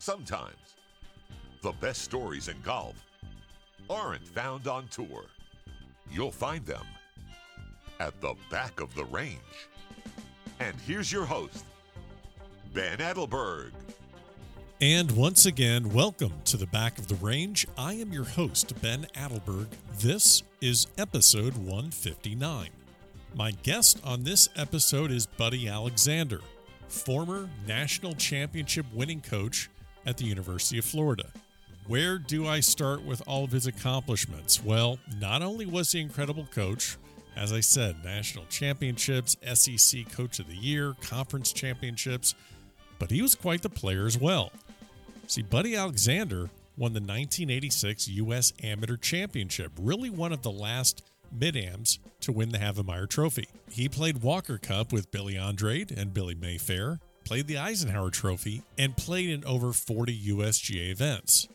Sometimes the best stories in golf aren't found on tour. You'll find them at the back of the range. And here's your host, Ben Adelberg. And once again, welcome to the back of the range. I am your host, Ben Adelberg. This is episode 159. My guest on this episode is Buddy Alexander, former national championship winning coach at the University of Florida. Where do I start with all of his accomplishments? Well, not only was he incredible coach, as I said, national championships, SEC Coach of the Year, conference championships, but he was quite the player as well. See, Buddy Alexander won the 1986 U.S. Amateur Championship, really one of the last mid-ams to win the Havemeyer Trophy. He played Walker Cup with Billy Andrade and Billy Mayfair, played the Eisenhower Trophy, and played in over 40 USGA events.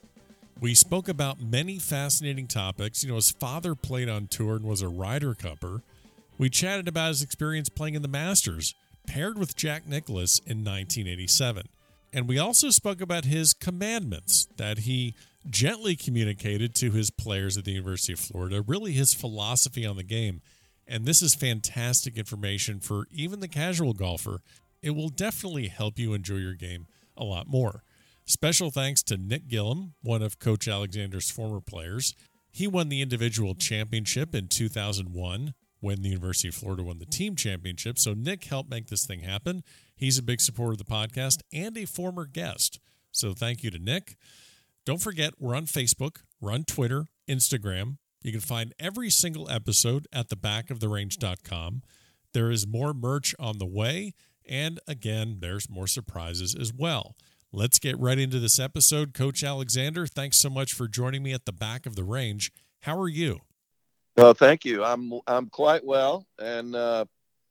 We spoke about many fascinating topics. You know, his father played on tour and was a Ryder Cupper. We chatted about his experience playing in the Masters, paired with Jack Nicklaus in 1987. And we also spoke about his commandments that he gently communicated to his players at the University of Florida, really his philosophy on the game. And this is fantastic information for even the casual golfer. It will definitely help you enjoy your game a lot more. Special thanks to Nick Gilliam, one of Coach Alexander's former players. He won the individual championship in 2001 when the University of Florida won the team championship. So Nick helped make this thing happen. He's a big supporter of the podcast and a former guest. So thank you to Nick. Don't forget, we're on Facebook, we're on Twitter, Instagram. You can find every single episode at thebackoftherange.com. There is more merch on the way. And again, there's more surprises as well. Let's get right into this episode. Coach Alexander, thanks so much for joining me at the back of the range. How are you? Well, thank you. I'm I'm quite well, and uh,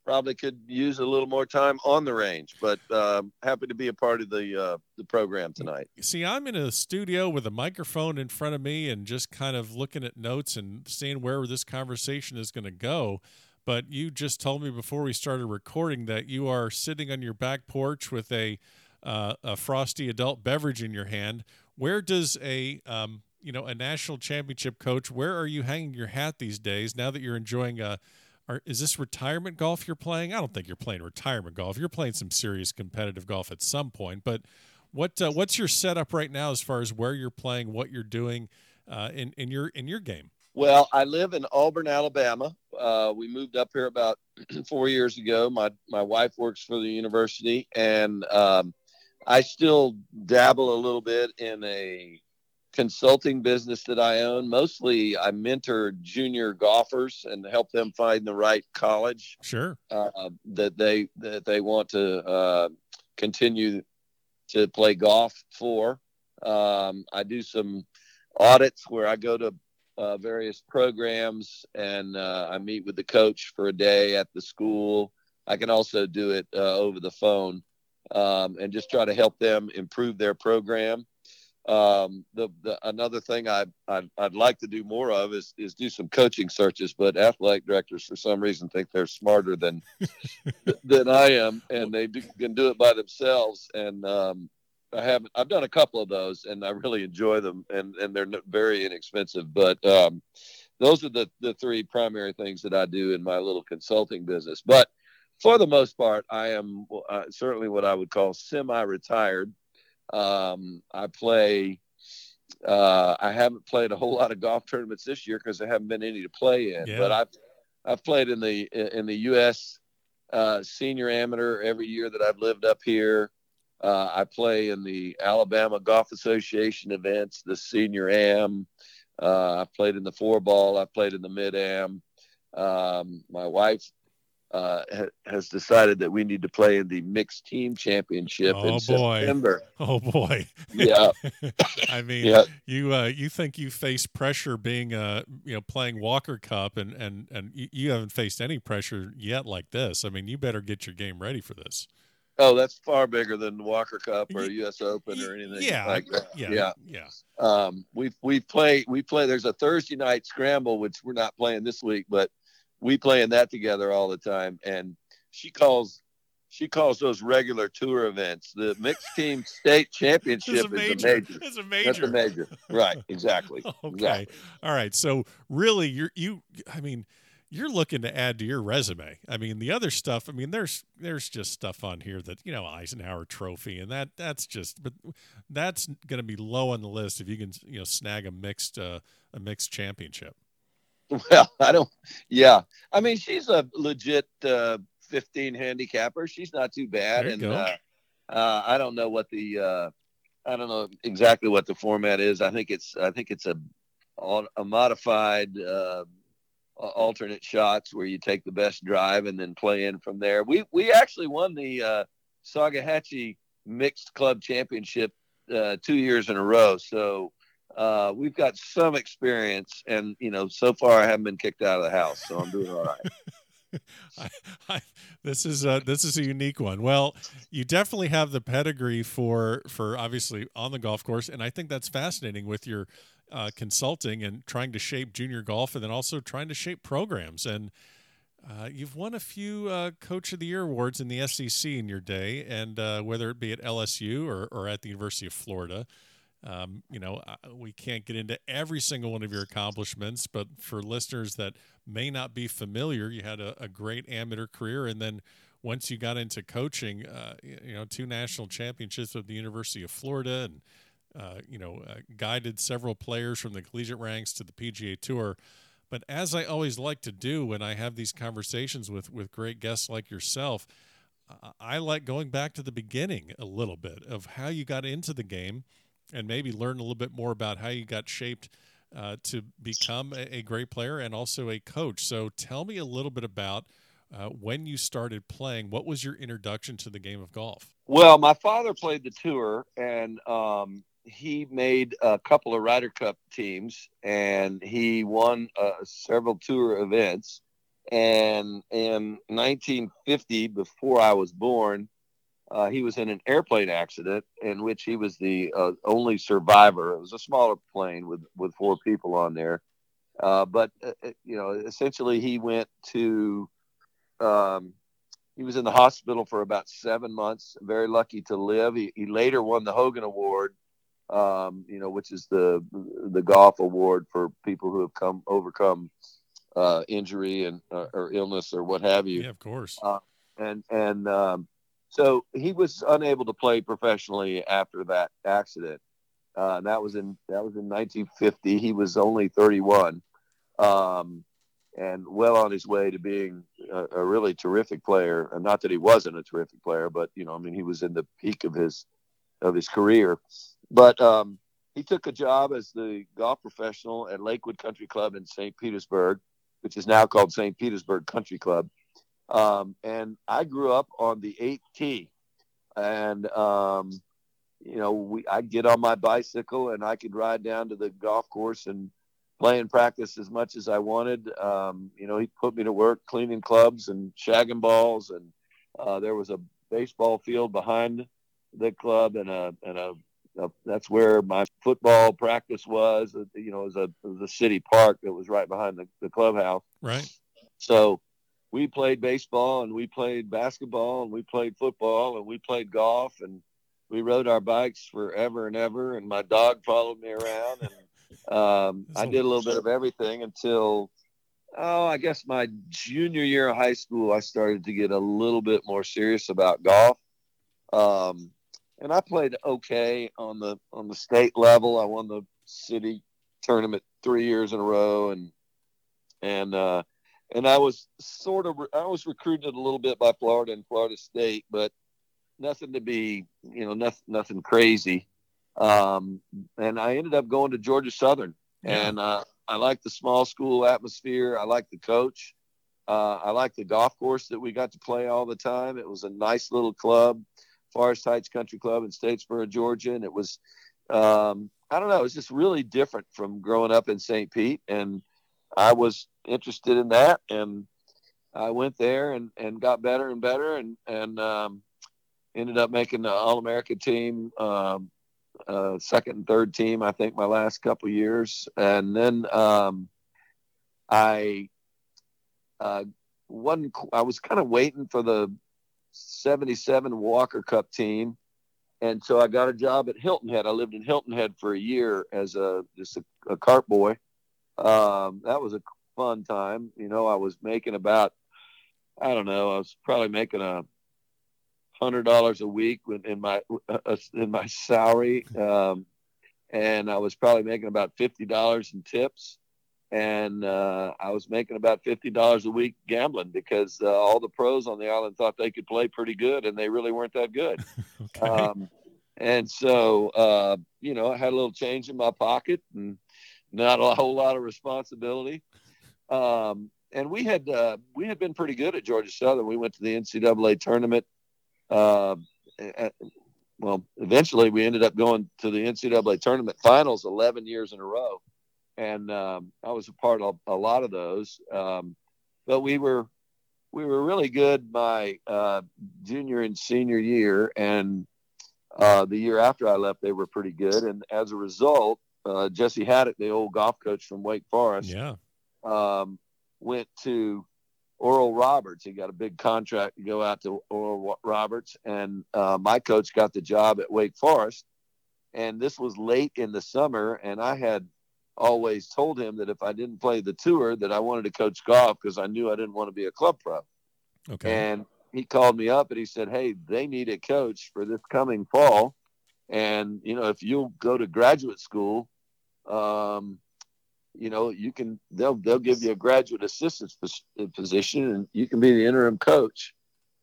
probably could use a little more time on the range, but uh, happy to be a part of the uh, the program tonight. See, I'm in a studio with a microphone in front of me and just kind of looking at notes and seeing where this conversation is going to go. But you just told me before we started recording that you are sitting on your back porch with a uh, a frosty adult beverage in your hand. Where does a um, you know a national championship coach? Where are you hanging your hat these days? Now that you're enjoying a, are, is this retirement golf you're playing? I don't think you're playing retirement golf. You're playing some serious competitive golf at some point. But what uh, what's your setup right now as far as where you're playing, what you're doing uh, in in your in your game? Well, I live in Auburn, Alabama. Uh, we moved up here about four years ago. My my wife works for the university, and um, I still dabble a little bit in a consulting business that I own. Mostly, I mentor junior golfers and help them find the right college. Sure. Uh, that they that they want to uh, continue to play golf for. Um, I do some audits where I go to uh, various programs and uh, I meet with the coach for a day at the school. I can also do it uh, over the phone um, and just try to help them improve their program. Um, the, the another thing I I'd, I'd, like to do more of is is do some coaching searches, but athletic directors for some reason think they're smarter than than I am, and they do, can do it by themselves. And um, I haven't I've done a couple of those, and I really enjoy them, and and they're very inexpensive. But um, those are the the three primary things that I do in my little consulting business. But for the most part, I am uh, certainly what I would call semi-retired. Um, I play. Uh, I haven't played a whole lot of golf tournaments this year because there haven't been any to play in. Yeah. But I've I've played in the in the U.S. Uh, senior amateur every year that I've lived up here. Uh, I play in the Alabama Golf Association events, the senior am. Uh, I played in the four ball. I played in the mid am. Um, my wife uh, ha- has decided that we need to play in the mixed team championship oh, in boy. September. Oh boy! Yeah, I mean, yeah. you uh, you think you face pressure being uh you know playing Walker Cup and and and you haven't faced any pressure yet like this. I mean, you better get your game ready for this. Oh, that's far bigger than Walker Cup or U.S. Open or anything yeah, like that. Yeah, yeah, yeah. Um, we we play we play. There's a Thursday night scramble, which we're not playing this week, but we play in that together all the time. And she calls she calls those regular tour events. The mixed team state championship is a major. Is a major. That's a major. Right. Exactly. okay. Exactly. All right. So really, you're you. I mean, you're looking to add to your resume. I mean, the other stuff. I mean, there's there's just stuff on here that you know Eisenhower Trophy, and that that's just. But that's going to be low on the list if you can you know snag a mixed uh, a mixed championship. Well, I don't. Yeah, I mean, she's a legit. Uh, 15 handicapper. She's not too bad. And uh, uh, I don't know what the uh, I don't know exactly what the format is. I think it's I think it's a a modified uh, alternate shots where you take the best drive and then play in from there. We we actually won the uh, Saugahatchee mixed club championship uh, two years in a row. So uh, we've got some experience, and you know, so far I haven't been kicked out of the house, so I'm doing all right. I, I, this is a, this is a unique one. Well, you definitely have the pedigree for for obviously on the golf course, and I think that's fascinating with your uh, consulting and trying to shape junior golf, and then also trying to shape programs. And uh, you've won a few uh, Coach of the Year awards in the SEC in your day, and uh, whether it be at LSU or, or at the University of Florida. Um, you know, we can't get into every single one of your accomplishments, but for listeners that may not be familiar, you had a, a great amateur career, and then once you got into coaching, uh, you know, two national championships with the University of Florida, and uh, you know, uh, guided several players from the collegiate ranks to the PGA Tour. But as I always like to do when I have these conversations with with great guests like yourself, I like going back to the beginning a little bit of how you got into the game and maybe learn a little bit more about how you got shaped uh, to become a, a, great player and also a coach. So tell me a little bit about uh, when you started playing. What was your introduction to the game of golf? Well, my father played the tour, and um, he made a couple of Ryder Cup teams, and he won uh, several tour events. And in 1950, before I was born, uh, he was in an airplane accident in which he was the uh, only survivor. It was a smaller plane with, with four people on there. Uh, but, uh, uh, you know, essentially he went to, um, he was in the hospital for about seven months, very lucky to live. He, he later won the Hogan Award, um, you know, which is the, the golf award for people who have come overcome uh, injury and or illness or what have you. Yeah, of course. and, and, um, so he was unable to play professionally after that accident. Uh, that was in that was in 1950. He was only 31, um, and well on his way to being a, a, really terrific player. And not that he wasn't a terrific player, but you know, I mean, he was in the peak of his of his career. But um, he took a job as the golf professional at Lakewood Country Club in St. Petersburg, which is now called St. Petersburg Country Club. Um, and I grew up on the 8T. And, um, you know, we, I'd get on my bicycle and I could ride down to the golf course and play and practice as much as I wanted. Um, you know, he put me to work cleaning clubs and shagging balls. And uh, there was a baseball field behind the club and a, and a that's where my football practice was. You know, it was a, it was a city park that was right behind the, the clubhouse. Right. So, we played baseball and we played basketball and we played football and we played golf and we rode our bikes forever and ever. And my dog followed me around and um, I did a little bit of everything until oh, I guess my junior year of high school, I started to get a little bit more serious about golf. Um, and I played okay on the on the state level. I won the city tournament three years in a row, and and uh, and I was sort of I was recruited a little bit by Florida and Florida State, but nothing to be you know nothing nothing crazy. Um, and I ended up going to Georgia Southern, yeah. and uh, I like the small school atmosphere. I like the coach. Uh, I like the golf course that we got to play all the time. It was a nice little club, Forest Heights Country Club in Statesboro, Georgia, and it was um, I don't know, it was just really different from growing up in St. Pete and I was interested in that, and I went there and, and got better and better, and and um, ended up making the All America team, um, uh, second and third team, I think, my last couple years, and then um, I uh, wasn't. I was kind of waiting for the '77 Walker Cup team, and so I got a job at Hilton Head. I lived in Hilton Head for a year as a just a, a cart boy. Um, that was a fun time. You know, I was making about I don't know. I was probably making a hundred dollars a week in my uh, in my salary, um, and I was probably making about fifty dollars in tips, and uh, I was making about fifty dollars a week gambling because uh, all the pros on the island thought they could play pretty good, and they really weren't that good. okay. um, and so, uh, you know, I had a little change in my pocket and not a whole lot of responsibility. Um, and we had uh, we had been pretty good at Georgia Southern. We went to the NCAA tournament. Uh, at, well, eventually we ended up going to the NCAA tournament finals 11 years in a row, and um, I was a part of a lot of those. Um, but we were we were really good my uh, junior and senior year, and uh, the year after I left, they were pretty good. And as a result, uh, Jesse Haddock, the old golf coach from Wake Forest, yeah. Um, went to Oral Roberts. He got a big contract to go out to Oral Roberts, and uh, my coach got the job at Wake Forest. And this was late in the summer, and I had always told him that if I didn't play the tour, that I wanted to coach golf because I knew I didn't want to be a club pro. Okay. And he called me up and he said, "Hey, they need a coach for this coming fall, and you know if you'll go to graduate school, um, you know, you can they'll they'll give you a graduate assistant position, and you can be the interim coach.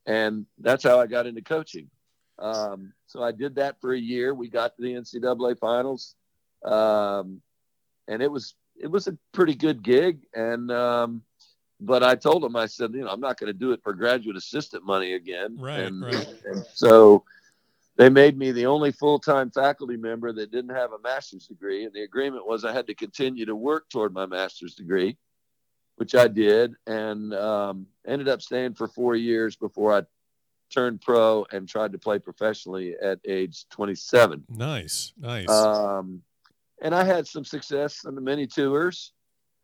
And that's how I got into coaching. Um, so I did that for a year. We got to the NCAA finals, um, and it was it was a pretty good gig. And um, but I told him, I said, you know, I'm not going to do it for graduate assistant money again. Right, and, right. And so they made me the only full-time faculty member that didn't have a master's degree and the agreement was i had to continue to work toward my master's degree which i did and um, ended up staying for four years before i turned pro and tried to play professionally at age 27 nice nice um, and i had some success on the mini tours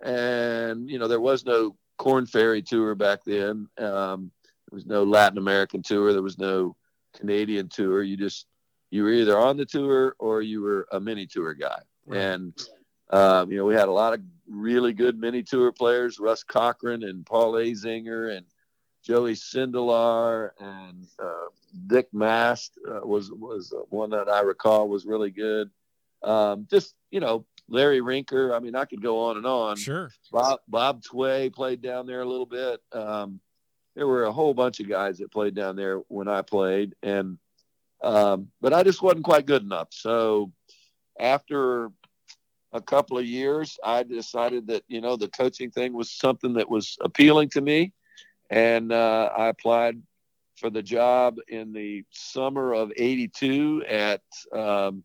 and you know there was no Korn Ferry tour back then um, there was no latin american tour there was no Canadian tour. You just you were either on the tour or you were a mini tour guy. Right. And um, you know, we had a lot of really good mini tour players, Russ Cochran and Paul Azinger and Joey Sindelar and uh, Dick Mast uh, was was one that I recall was really good. Um, just you know, Larry Rinker. I mean, I could go on and on. Sure. Bob Bob Tway played down there a little bit. Um, there were a whole bunch of guys that played down there when I played, and um, but I just wasn't quite good enough. So after a couple of years, I decided that you know the coaching thing was something that was appealing to me, and uh, I applied for the job in the summer of '82 at um,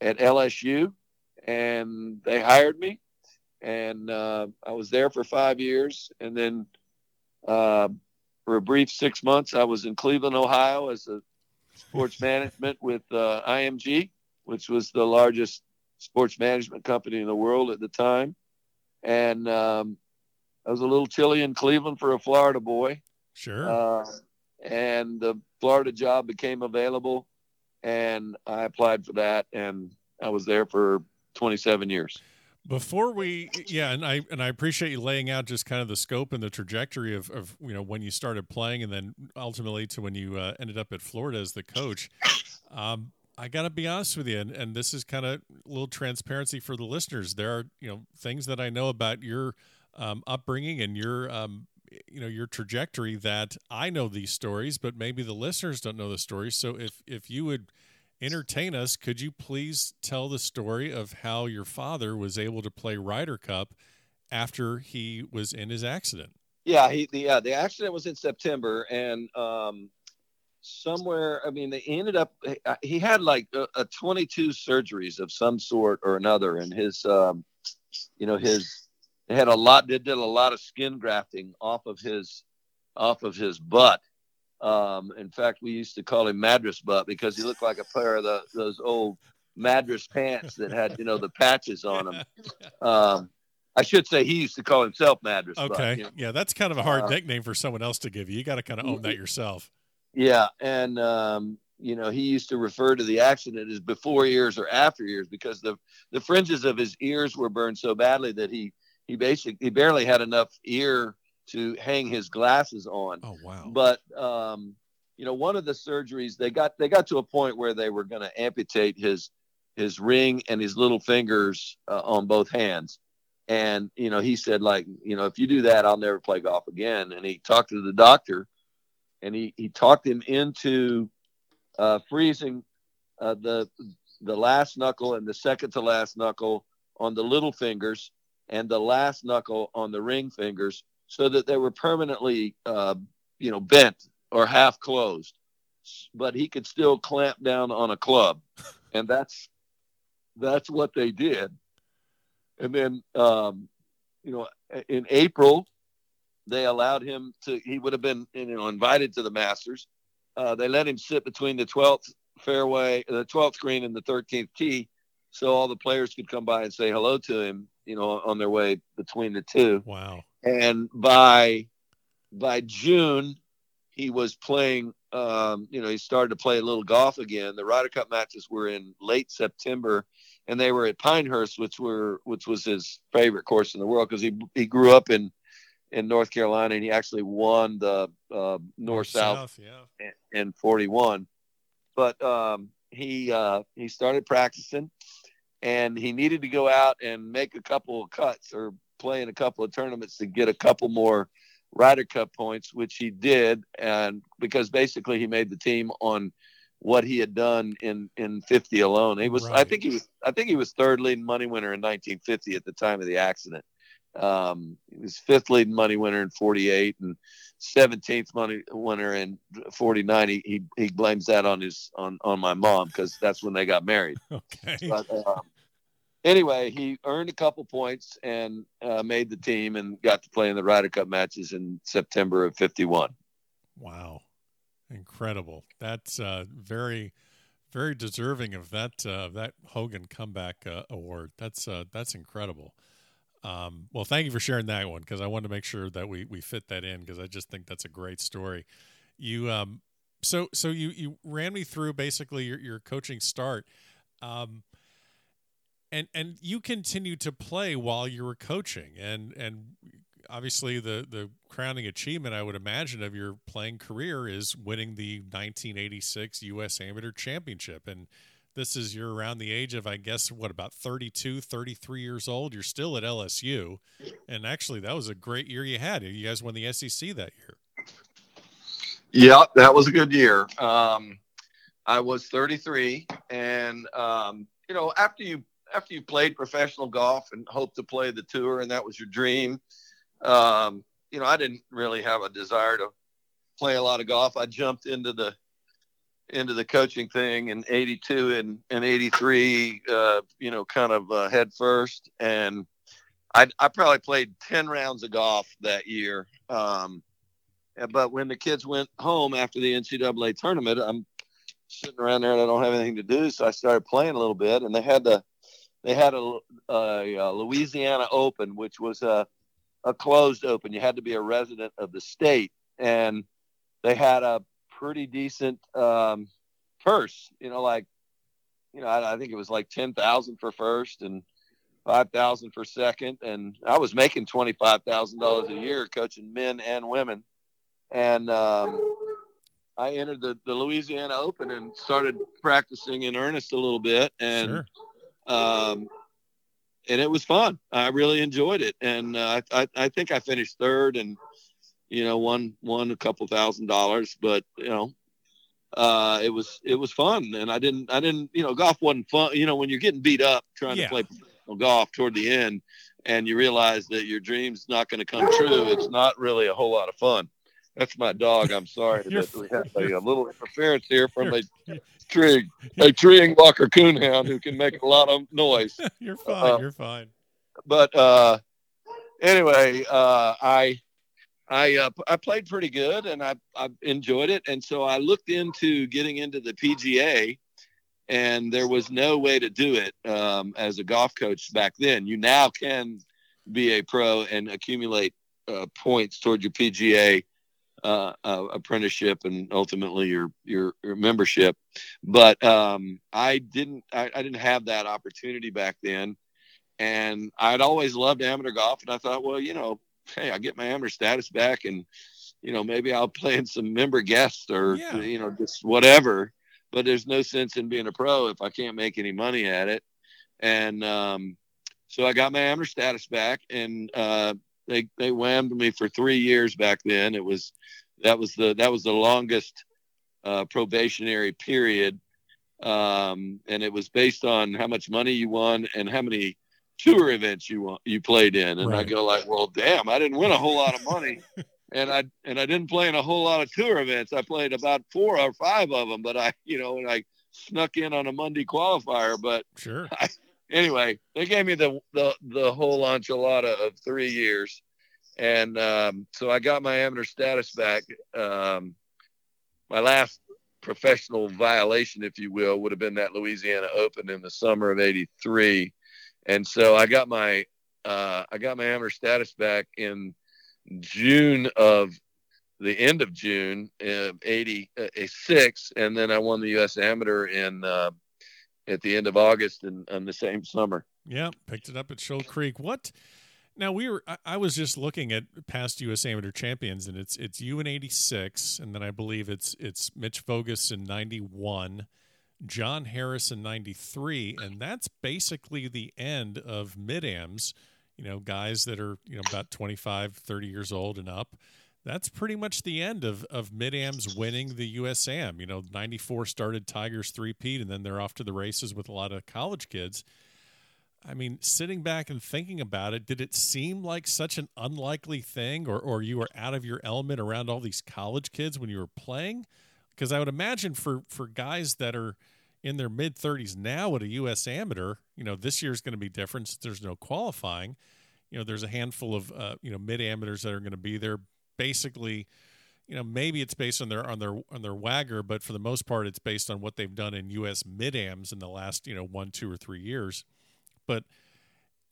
at LSU, and they hired me, and uh, I was there for five years, and then uh, for a brief six months, I was in Cleveland, Ohio, as a sports management with uh, IMG, which was the largest sports management company in the world at the time. And um, I was a little chilly in Cleveland for a Florida boy. Sure. Uh, and the Florida job became available, and I applied for that, and I was there for 27 years. Before we, yeah, and I and I appreciate you laying out just kind of the scope and the trajectory of, of you know when you started playing and then ultimately to when you uh, ended up at Florida as the coach. Um, I got to be honest with you, and, and this is kind of a little transparency for the listeners. There are you know things that I know about your um, upbringing and your um, you know your trajectory that I know these stories, but maybe the listeners don't know the stories. So if if you would entertain us, could you please tell the story of how your father was able to play Ryder Cup after he was in his accident? Yeah, he the yeah, the accident was in September, and um, somewhere I mean they ended up he had like a, a 22 surgeries of some sort or another, and his um, you know his they had a lot they did a lot of skin grafting off of his off of his butt um, in fact, we used to call him Madras Butt because he looked like a pair of the, those old Madras pants that had, you know, the patches on them. Um, I should say he used to call himself Madras. Okay, Butt, you know? yeah, that's kind of a hard uh, nickname for someone else to give you. You got to kind of own that yourself. Yeah, and um, you know he used to refer to the accident as before ears or after ears because the the fringes of his ears were burned so badly that he he basically he barely had enough ear to hang his glasses on. Oh wow! But um, you know, one of the surgeries they got they got to a point where they were going to amputate his his ring and his little fingers uh, on both hands. And you know, he said like, you know, if you do that, I'll never play golf again. And he talked to the doctor, and he he talked him into uh, freezing uh, the the last knuckle and the second to last knuckle on the little fingers and the last knuckle on the ring fingers so that they were permanently uh, you know bent or half closed. But he could still clamp down on a club. And that's that's what they did. And then um, you know in april they allowed him to he would have been you know invited to the masters. Uh, they let him sit between the 12th fairway the 12th green and the 13th tee so all the players could come by and say hello to him you know on their way between the two. Wow. And by by june he was playing um, you know he started to play a little golf again. The Ryder Cup matches were in late September and they were at Pinehurst which were which was his favorite course in the world because he he grew up in in North Carolina and he actually won the uh, North South yeah. in 41 but um, he uh, he started practicing and he needed to go out and make a couple of cuts or play in a couple of tournaments to get a couple more Ryder Cup points, which he did, and because basically he made the team on what he had done in in 50 alone. He was, right. I think he was, I think he was third leading money winner in 1950 at the time of the accident. Um, he was fifth leading money winner in 48 and 17th money winner in 49. He, he, he blames that on his on on my mom because that's when they got married. Okay. But, um, anyway, he earned a couple points and uh, made the team and got to play in the Ryder Cup matches in September of '51. Wow, incredible! That's uh, very, very deserving of that uh, that Hogan comeback uh, award. That's uh, that's incredible. Um, well, thank you for sharing that one because I wanted to make sure that we we fit that in because I just think that's a great story. You um, so so you you ran me through basically your your coaching start. Um, and and you continue to play while you were coaching. And and obviously the the crowning achievement I would imagine of your playing career is winning the 1986 US Amateur Championship. And this is you're around the age of I guess what about 32 33 years old? You're still at LSU and actually that was a great year you had. You guys won the SEC that year. Yeah that was a good year. Um, I was 33 and um, you know after you after you played professional golf and hoped to play the tour and that was your dream um, you know i didn't really have a desire to play a lot of golf. I jumped into the into the coaching thing in 82 and, and 83 uh, you know kind of uh, head first. And I, I probably played 10 rounds of golf that year. Um, but when the kids went home after the ncaa tournament i'm sitting around there and i don't have anything to do. So i started playing a little bit and they had to they had a, a, a Louisiana Open, which was a, a closed open. You had to be a resident of the state, and they had a pretty decent um, purse. You know, like you know, I, I think it was like ten thousand for first and five thousand for second, and I was making twenty five thousand dollars a year coaching men and women, and um, I entered the, the Louisiana Open and started practicing in earnest a little bit, and. Sure um, and it was fun. I really enjoyed it, and uh, I, I think I finished third, and you know, won won a couple thousand dollars. But you know, uh, it was it was fun, and I didn't I didn't you know golf wasn't fun. You know, when you're getting beat up trying yeah. to play professional golf toward the end, and you realize that your dream's not going to come true, it's not really a whole lot of fun. That's my dog. I'm sorry that we have a, a, little interference here from a tree, a treeing Walker coonhound who can make a lot of noise. you're fine. Uh, you're fine. But uh, anyway, uh, I I uh, I played pretty good and I I enjoyed it, and so I looked into getting into the PGA, and there was no way to do it um, as a golf coach back then. You now can be a pro and accumulate uh, points toward your PGA uh, uh, apprenticeship and ultimately your, your, your membership. But um, I didn't I, I didn't have that opportunity back then, and I'd always loved amateur golf, and I thought, well, you know, hey, I get my amateur status back, and you know maybe I'll play in some member guests or Yeah. you know just whatever. But there's no sense in being a pro if I can't make any money at it, and um, so I got my amateur status back, and uh, they they whammed me for three years back then. It was that was the that was the longest uh, probationary period, um, and it was based on how much money you won and how many tour events you won, you played in. And I go like, well, damn, I didn't win a whole lot of money. And I and I didn't play in a whole lot of tour events. I played about four or five of them, but I, you know, and I snuck in on a Monday qualifier. But Sure. Anyway, they gave me the the the whole enchilada of three years, and um, so I got my amateur status back. Um, my last professional violation, if you will, would have been that Louisiana Open in the summer of '83, and so I got my uh, I got my amateur status back in June of the end of June of '86, and then I won the U.S. Amateur in. Uh, at the end of August and, and the same summer. Yeah, picked it up at Shoal Creek. What? Now we were. I, was just looking at past U.S. Amateur champions, and it's it's you in '86, and then I believe it's it's Mitch Voges in '91, John Harris in '93, and that's basically the end of mid-ams. You know, guys that are you know about 25, 30 years old and up. That's pretty much the end of of mid-ams winning the USAM. You know, '94 started Tigers three-peat, and then they're off to the races with a lot of college kids. I mean, sitting back and thinking about it, did it seem like such an unlikely thing, or, or you were out of your element around all these college kids when you were playing? Because I would imagine for, for guys that are in their mid 30s now at a U.S. amateur, you know, this year's going to be different since there's no qualifying. You know, there's a handful of, uh, you know, mid amateurs that are going to be there. Basically, you know, maybe it's based on their on their on their WAGR, but for the most part, it's based on what they've done in U.S. mid ams in the last, you know, one, two, or three years. But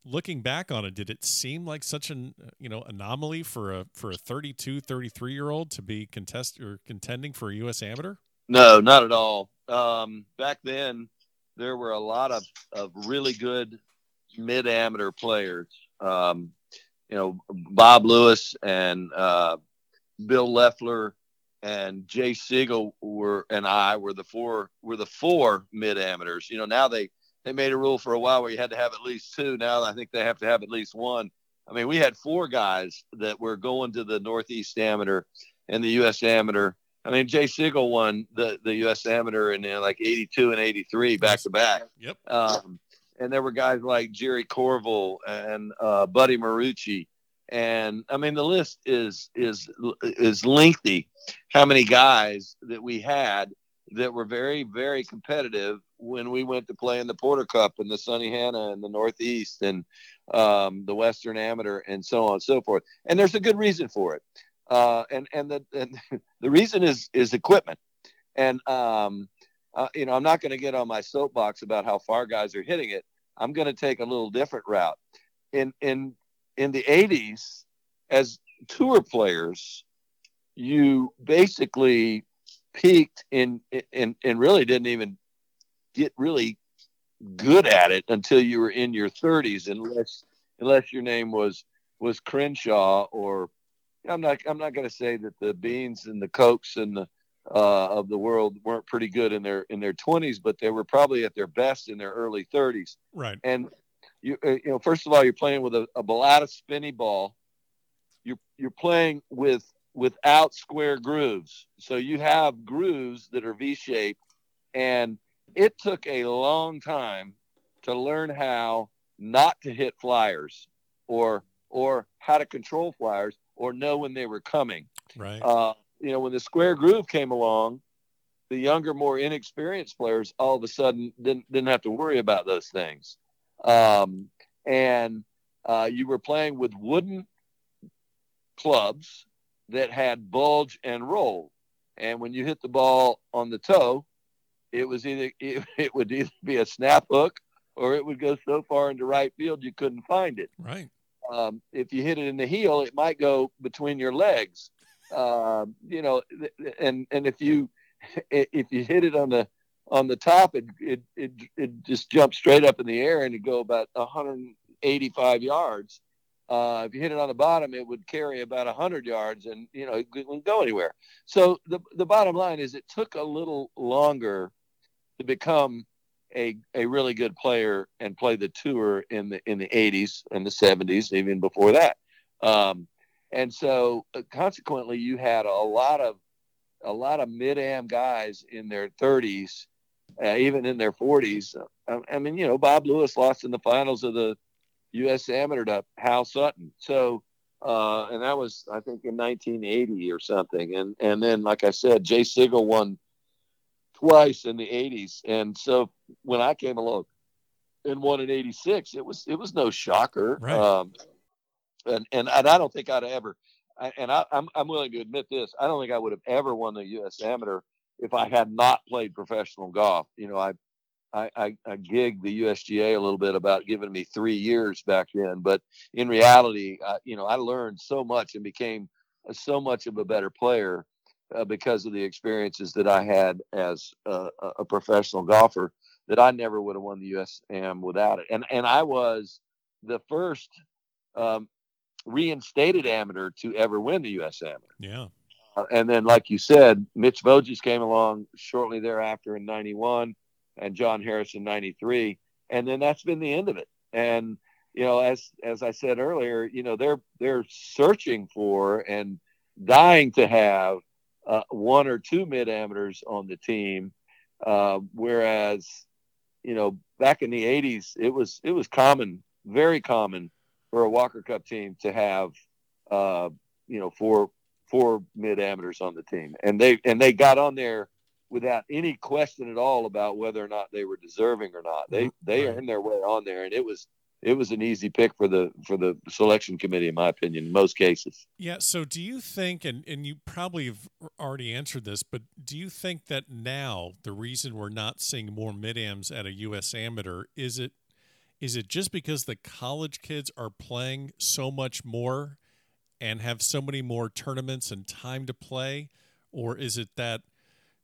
looking back on it, did it seem like such an you know anomaly for a for a 32, 33 year old to be contest or contending for a U.S. amateur? No, not at all. Um, back then, there were a lot of, of really good mid amateur players. Um, you know, Bob Lewis and uh, Bill Loeffler and Jay Sigel were and I were the four were the four mid amateurs. You know, now they they made a rule for a while where you had to have at least two. Now I think they have to have at least one. I mean, we had four guys that were going to the Northeast Amateur and the U.S. Amateur. I mean, Jay Sigel won the, the U.S. Amateur in uh, like 82 and 83 back to back. Yep. Um, and there were guys like Jerry Courville and uh, Buddy Marucci. And I mean, the list is is is lengthy. How many guys that we had that were very very competitive when we went to play in the Porter Cup and the Sunnehanna and the Northeast and um, the Western Amateur and so on and so forth. And there's a good reason for it. Uh, and and the and the reason is is equipment. And um, uh, you know, I'm not going to get on my soapbox about how far guys are hitting it. I'm going to take a little different route. In in in the 80s, as tour players, you basically peaked in in and really didn't even get really good at it until you were in your 30s, unless unless your name was was Crenshaw or I'm not I'm not going to say that the Beans and the Cokes and the uh, of the world weren't pretty good in their in their 20s, but they were probably at their best in their early 30s. Right. And you uh, you know, first of all, you're playing with a, a Balata spinny ball. You're you're playing with without square grooves, so you have grooves that are V-shaped, and it took a long time to learn how not to hit flyers, or or how to control flyers, or know when they were coming. Right. Uh, you know, when the square groove came along, the younger, more inexperienced players all of a sudden didn't didn't have to worry about those things. Um, and uh, you were playing with wooden clubs that had bulge and roll. And when you hit the ball on the toe, it was either it, it would either be a snap hook or it would go so far into right field you couldn't find it right. um, if you hit it in the heel, it might go between your legs. Uh, you know, and and if you if you hit it on the on the top, it it it, it just jumps straight up in the air and it go about 185 yards. Uh, if you hit it on the bottom, it would carry about 100 yards, and you know it wouldn't go anywhere. So the the bottom line is, it took a little longer to become a a really good player and play the tour in the in the 80s and the 70s, even before that. Um, and so uh, consequently, you had a lot of a lot of mid am guys in their 30s, uh, even in their 40s. I, I, mean, you know, Bob Lewis lost in the finals of the U.S. Amateur to Hal Sutton. So, uh, and that was I think in 1980 or something. And and then, like I said, Jay Sigel won twice in the 80s. And so when I came along and won in 86, it was it was no shocker. Right. Um, and, and and I don't think I'd ever. And I, I'm I'm willing to admit this. I don't think I would have ever won the U.S. Amateur if I had not played professional golf. You know, I I, I, I gigged the USGA a little bit about giving me three years back then, but in reality, I, you know, I learned so much and became so much of a better player uh, because of the experiences that I had as a, a, professional golfer that I never would have won the USAM without it. And and I was the first um, reinstated amateur to ever win the US Amateur. Yeah. Uh, and then, like you said, Mitch Voges came along shortly thereafter in '91, and John Harris in '93, and then that's been the end of it. And you know, as as I said earlier, you know, they're they're searching for and dying to have uh, one or two mid amateurs on the team, uh, whereas you know back in the '80s it was it was common, very common for a Walker Cup team to have, uh, you know, four four mid amateurs on the team, and they and they got on there without any question at all about whether or not they were deserving or not. They they right. earned their way on there, and it was it was an easy pick for the for the selection committee, in my opinion, in most cases. Yeah. So, do you think, and and you probably have already answered this, but do you think that now the reason we're not seeing more mid ams at a U.S. amateur is it is it just because the college kids are playing so much more and have so many more tournaments and time to play? Or is it that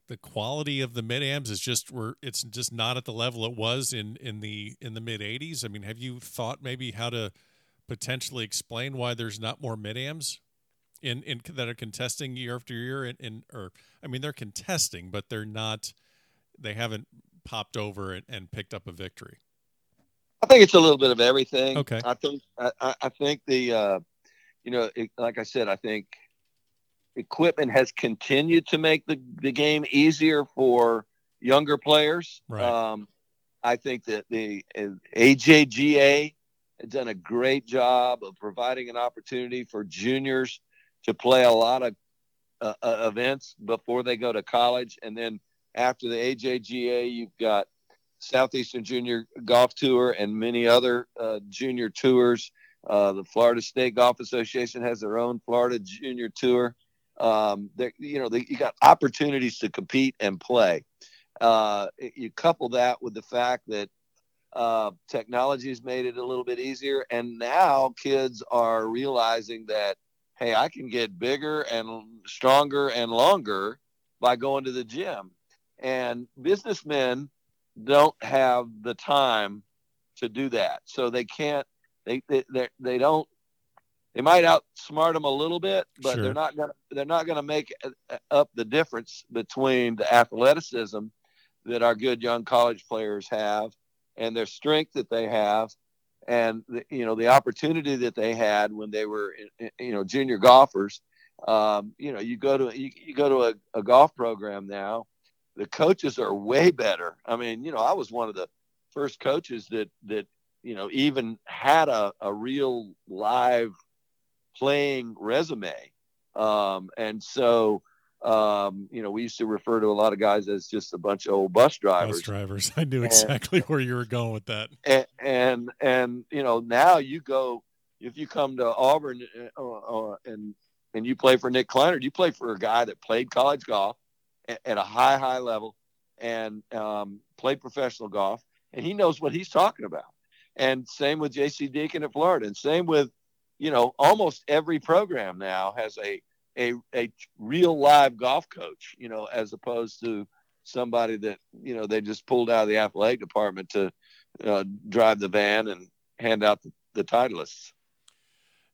the quality of the mid ams is just where it's just not at the level it was in, in the in the mid 80s? I mean, have you thought maybe how to potentially explain why there's not more mid ams in, in that are contesting year after year in, in or I mean they're contesting, but they're not they haven't popped over and, and picked up a victory. I think it's a little bit of everything. Okay. I think I, I think the uh, you know it, like I said I think equipment has continued to make the, the game easier for younger players. Right. Um, I think that the uh, AJGA has done a great job of providing an opportunity for juniors to play a lot of uh, uh events before they go to college, and then after the AJGA, you've got Southeastern Junior Golf Tour and many other uh, junior tours. Uh, the Florida State Golf Association has their own Florida Junior Tour. Um, you know, they, you got opportunities to compete and play. Uh, you couple that with the fact that uh, technology has made it a little bit easier, and now kids are realizing that, hey, I can get bigger and stronger and longer by going to the gym. And businessmen don't have the time to do that. So they can't, they, they, they, they don't, they might outsmart them a little bit, but sure. they're not going to, they're not going to make uh, uh, up the difference between the athleticism that our good young college players have and their strength that they have and the, you know the opportunity that they had when they were uh, you know junior golfers um, you know you go to you, you go to a, a golf program now the coaches are way better. I mean, you know, I was one of the first coaches that that you know even had a, a real live playing resume, um, and so um, you know we used to refer to a lot of guys as just a bunch of old bus drivers. Bus drivers. I knew exactly and, where you were going with that. And, and and you know now you go if you come to Auburn uh, uh, and and you play for Nick Clinard, you play for a guy that played college golf at a high, high level and um, played professional golf, and he knows what he's talking about. And same with J.C. Deacon at Florida, and same with, you know, almost every program now has a a a real live golf coach, you know, as opposed to somebody that you know they just pulled out of the athletic department to uh, drive the van and hand out the, the titleists.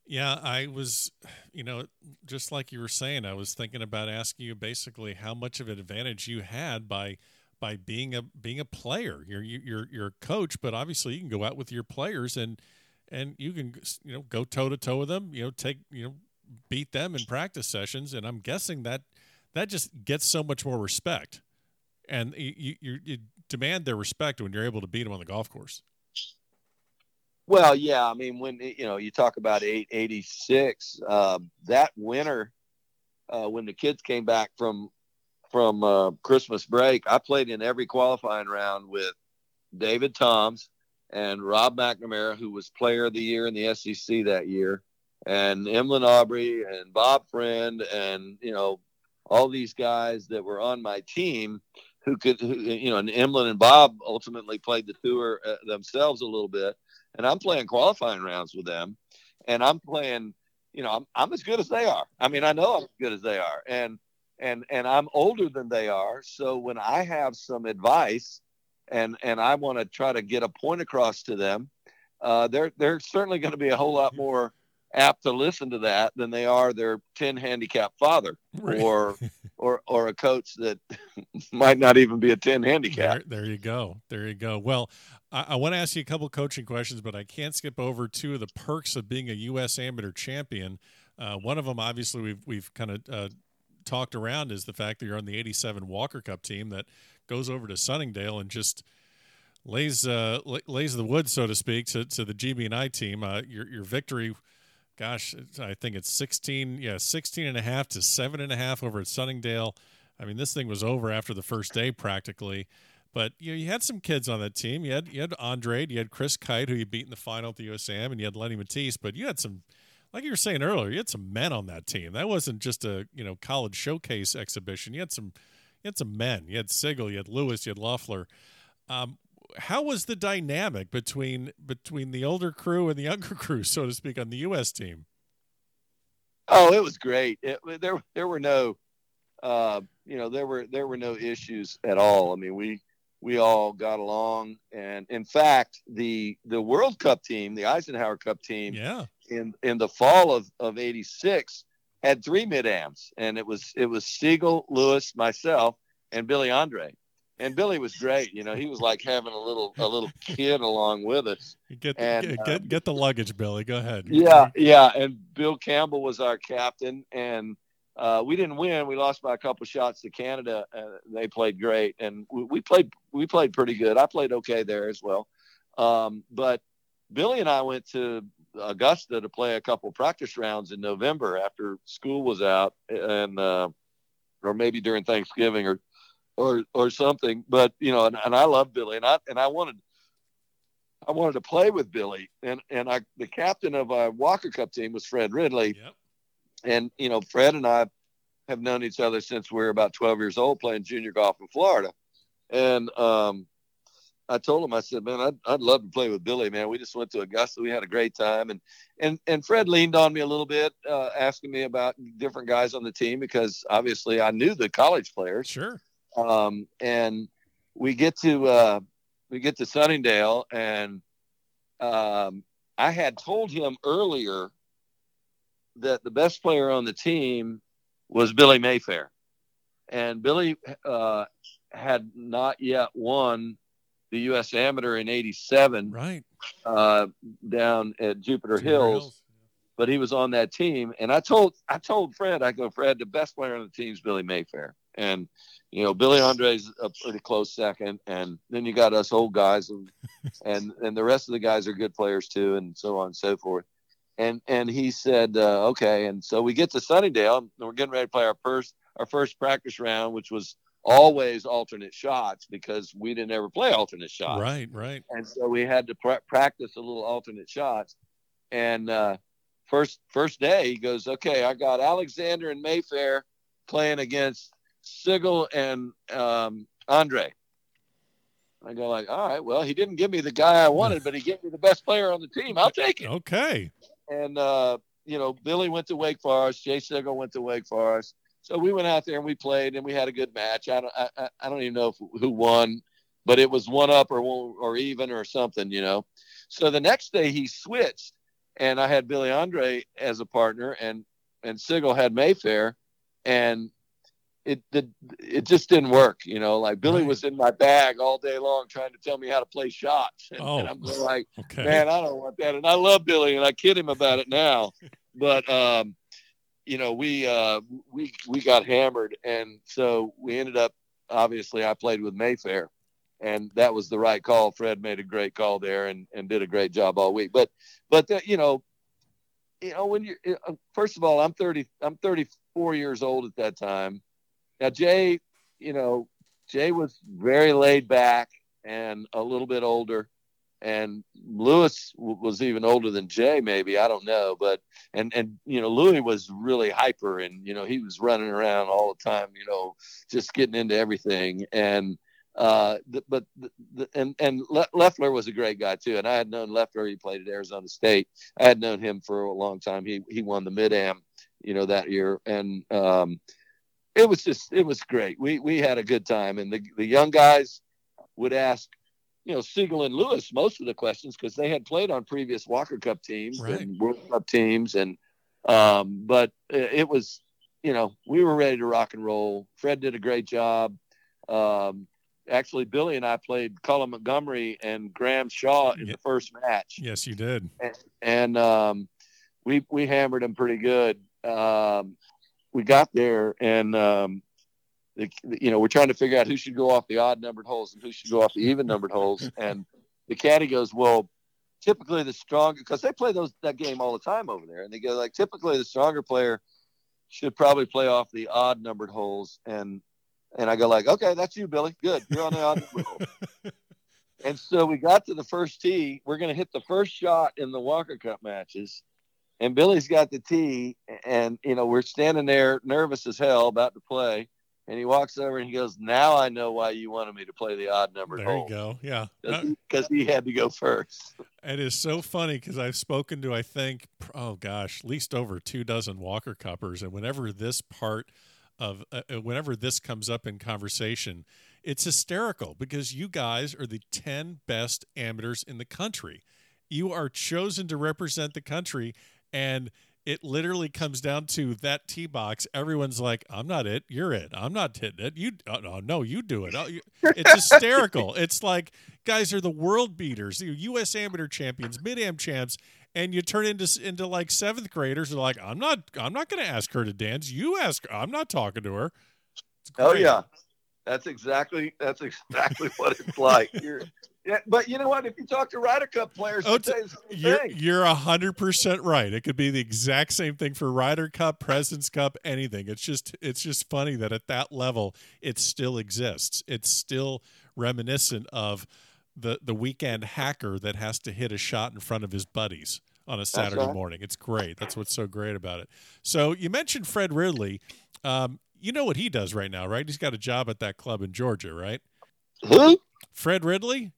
Yeah, I was, you know, just like you were saying, I was thinking about asking you basically how much of an advantage you had by by being a being a player. You're you're you're a coach, but obviously you can go out with your players and and you can you know go toe to toe with them. You know, take you know beat them in practice sessions, and I'm guessing that that just gets so much more respect, and you you, you demand their respect when you're able to beat them on the golf course. Well, yeah, I mean when you know you talk about eight eighty six, uh, that winter uh, when the kids came back from from uh, Christmas break, I played in every qualifying round with David Toms and Rob McNamara, who was Player of the Year in the SEC that year, and Emlyn Aubrey and Bob Friend, and you know all these guys that were on my team who could, who, you know, and Emlyn and Bob ultimately played the tour uh, themselves a little bit, and I'm playing qualifying rounds with them, and I'm playing, you know, I'm I'm as good as they are. I mean, I know I'm as good as they are, and and and I'm older than they are. So when I have some advice, and and I want to try to get a point across to them, uh, they're they're certainly going to be a whole lot more apt to listen to that than they are their 10 handicap father right. or or or a coach that might not even be a 10 handicap. There, there you go. There you go. Well i, I want to ask you a couple coaching questions but i can't skip over two of the perks of being a u.s amateur champion. Uh, one of them obviously we've we've kind of uh, talked around is the fact that you're on the 87 walker cup team that goes over to sunningdale and just lays uh, lays the wood so to speak to, to the gb&i team. Uh, your, your victory gosh, I think it's 16, yeah, 16 and a half to seven and a half over at Sunningdale. I mean, this thing was over after the first day practically. But you know, you had some kids on that team. You had you had Andre, you had Chris Kite, who you beat in the final at the USAM, and you had Lenny Mattiace. But you had some, like you were saying earlier, you had some men on that team. That wasn't just a you know college showcase exhibition. You had some, you had some men. You had Sigel, you had Lewis, you had Loeffler. Um, how was the dynamic between between the older crew and the younger crew, so to speak, on the U.S. team? Oh, it was great. It, there there were no, uh, you know, there were there were no issues at all. I mean, we we all got along, and in fact, the the World Cup team, the Eisenhower Cup team, yeah, in in the fall of of '86 had three mid ams, and it was it was Sigel, Lewis, myself, and Billy Andre and Billy was great. You know, he was like having a little a little kid along with us. Get and, get, get, uh, get the luggage, Billy. Go ahead. Yeah, yeah. And Bill Campbell was our captain, and uh, we didn't win. We lost by a couple shots to Canada. Uh, they played great, and we, we, played we played pretty good. I played okay there as well. Um, but Billy and I went to Augusta to play a couple practice rounds in November after school was out, and uh, or maybe during Thanksgiving or or or something. But you know, and, and I love Billy, and I and I wanted I wanted to play with Billy, and and I the captain of our Walker Cup team was Fred Ridley, yep. and you know Fred and I have known each other since we were about 12 years old playing junior golf in Florida, and um, I told him I said, man, I'd, I'd love to play with Billy, man. We just went to Augusta, we had a great time, and and and Fred leaned on me a little bit, uh, asking me about different guys on the team because obviously I knew the college players, sure um, and we get to uh, we get to Sunningdale, and um, I had told him earlier that the best player on the team was Billy Mayfair, and Billy uh, had not yet won the U.S. Amateur in '87, right? Uh, down at Jupiter, Jupiter Hills. Hills. But he was on that team, and I told I told Fred, I go, Fred, the best player on the team is Billy Mayfair, and you know, Billy Andre's a pretty close second, and then you got us old guys, and and and the rest of the guys are good players too, and so on and so forth. And and he said, uh, okay, and so we get to Sunningdale, and we're getting ready to play our first our first practice round, which was always alternate shots because we didn't ever play alternate shots. Right, right. And so we had to pr- practice a little alternate shots. And uh, first first day, he goes, okay, I got Alexander and Mayfair playing against Sigel and um, Andre. I go like, all right, well, he didn't give me the guy I wanted, but he gave me the best player on the team. I'll take it. Okay. And uh, you know, Billy went to Wake Forest, Jay Sigel went to Wake Forest. So we went out there and we played and we had a good match. I don't, I, I don't even know if, who won, but it was one up or or even or something, you know. So the next day he switched, and I had Billy Andre as a partner, and and Sigel had Mayfair, and it did it just didn't work, you know. Like Billy right. was in my bag all day long trying to tell me how to play shots, and, oh. and I'm like, okay. man, I don't want that. And I love Billy, and I kid him about it now, but um, you know, we uh, we we got hammered, and so we ended up. Obviously, I played with Mayfair, and that was the right call. Fred made a great call there and, and did a great job all week. But but the, you know, you know when you uh, first of all, I'm 30, I'm 34 years old at that time. Now Jay, you know, Jay was very laid back and a little bit older, and Lewis w- was even older than Jay, maybe I don't know, but and and you know Lewis was really hyper and you know he was running around all the time, you know, just getting into everything and uh, but the, the, and and Loeffler was a great guy too, and I had known Loeffler. He played at Arizona State. I had known him for a long time. He he won the Mid Am, you know, that year, and um, it was just it was great. We we had a good time, and the the young guys would ask, you know, Sigel and Lewis most of the questions because they had played on previous Walker Cup teams right. and World Cup teams, and um, but it was, you know, we were ready to rock and roll. Fred did a great job. Um, actually Billy and I played Colin Montgomerie and Graham Shaw in yeah. the first match. Yes, you did. And, and um, we we hammered them pretty good. Um, we got there and um, the, you know we're trying to figure out who should go off the odd numbered holes and who should go off the even numbered holes. And the caddy goes, well. Typically, the stronger because they play those that game all the time over there, and they go like typically the stronger player should probably play off the odd numbered holes, and and I go like, okay, that's you, Billy. Good. You're on the on and so we got to the first tee. We're going to hit the first shot in the Walker Cup matches. And Billy's got the tee. And, you know, we're standing there nervous as hell about to play. And he walks over and he goes, now I know why you wanted me to play the odd number. There hole. you go. Yeah. Because he, he had to go first. It is so funny because I've spoken to, I think, oh gosh, at least over two dozen Walker Cuppers. And whenever this part – of uh, uh, whenever this comes up in conversation, it's hysterical because you guys are the 10 best amateurs in the country. You are chosen to represent the country and it literally comes down to that tee box. Everyone's like, "I'm not it. You're it. I'm not hitting it. You, oh, no, no, you do it." Oh, you. It's hysterical. it's like guys are the world beaters, the U.S. amateur champions, mid am champs, and you turn into into like seventh graders are like i'm not i'm not going to ask her to dance you ask her i'm not talking to her oh yeah that's exactly that's exactly what it's like you're yeah, but you know what? If you talk to Ryder Cup players, oh, you're you're a hundred percent right. It could be the exact same thing for Ryder Cup, Presidents Cup, anything. It's just it's just funny that at that level it still exists. It's still reminiscent of the the weekend hacker that has to hit a shot in front of his buddies on a Saturday right. morning. It's great. That's what's so great about it. So you mentioned Fred Ridley. Um, you know what he does right now, right? He's got a job at that club in Georgia, right? Who? Fred Ridley.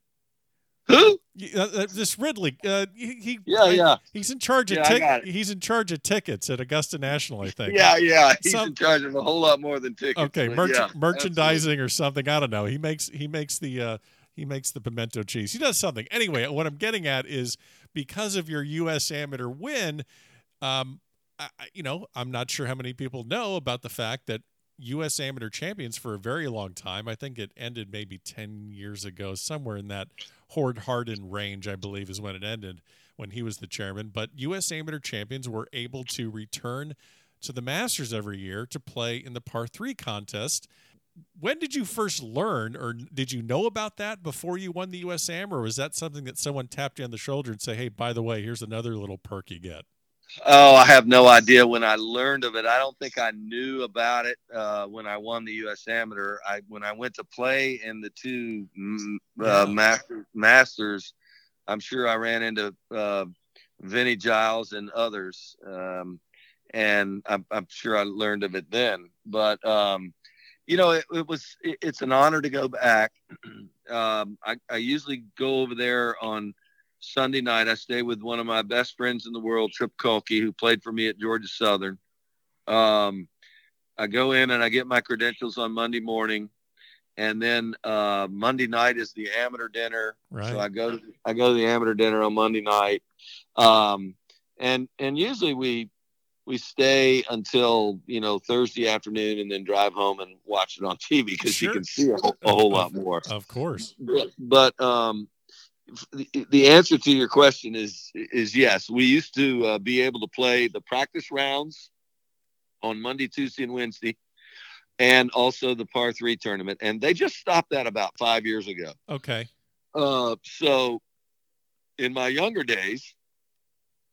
Who? Uh, uh, this Ridley. Uh, he, he, yeah, yeah. He's in charge of yeah, he's in charge of tickets at Augusta National, I think. Yeah, yeah. He's Some, in charge of a whole lot more than tickets. Okay, merch- yeah, merchandising absolutely. or something. I don't know. He makes he makes the uh, he makes the pimento cheese. He does something. Anyway, what I'm getting at is because of your U.S. amateur win, um, I, you know, I'm not sure how many people know about the fact that U.S. amateur champions for a very long time. I think it ended maybe 10 years ago, somewhere in that Hord Hardin range, I believe, is when it ended when he was the chairman. But U.S. amateur champions were able to return to the Masters every year to play in the par three contest when did you first learn or did you know about that before you won the USAM or was that something that someone tapped you on the shoulder and say, hey, by the way, here's another little perk you get? Oh, I have no idea when I learned of it. I don't think I knew about it uh, when I won the U.S. Amateur. I when I went to play in the two mm, uh, master, Masters, I'm sure I ran into uh, Vinnie Giles and others, um, and I'm, I'm, sure I learned of it then. But um, you know, it, it was it, it's an honor to go back. um, I, I usually go over there on Sunday night. I stay with one of my best friends in the world, Trip Kulke, who played for me at Georgia Southern. Um, I go in and I get my credentials on Monday morning, and then uh, Monday night is the amateur dinner. Right. So I go to I go to the amateur dinner on Monday night, um, and and usually we we stay until you know Thursday afternoon and then drive home and watch it on TV because Sure. you can see a, whole- a whole lot more. Of course. But, but um, the, the answer to your question is is yes. We used to uh, be able to play the practice rounds on Monday, Tuesday, and Wednesday, and also the par three tournament. And they just stopped that about five years ago. Okay. Uh, so in my younger days,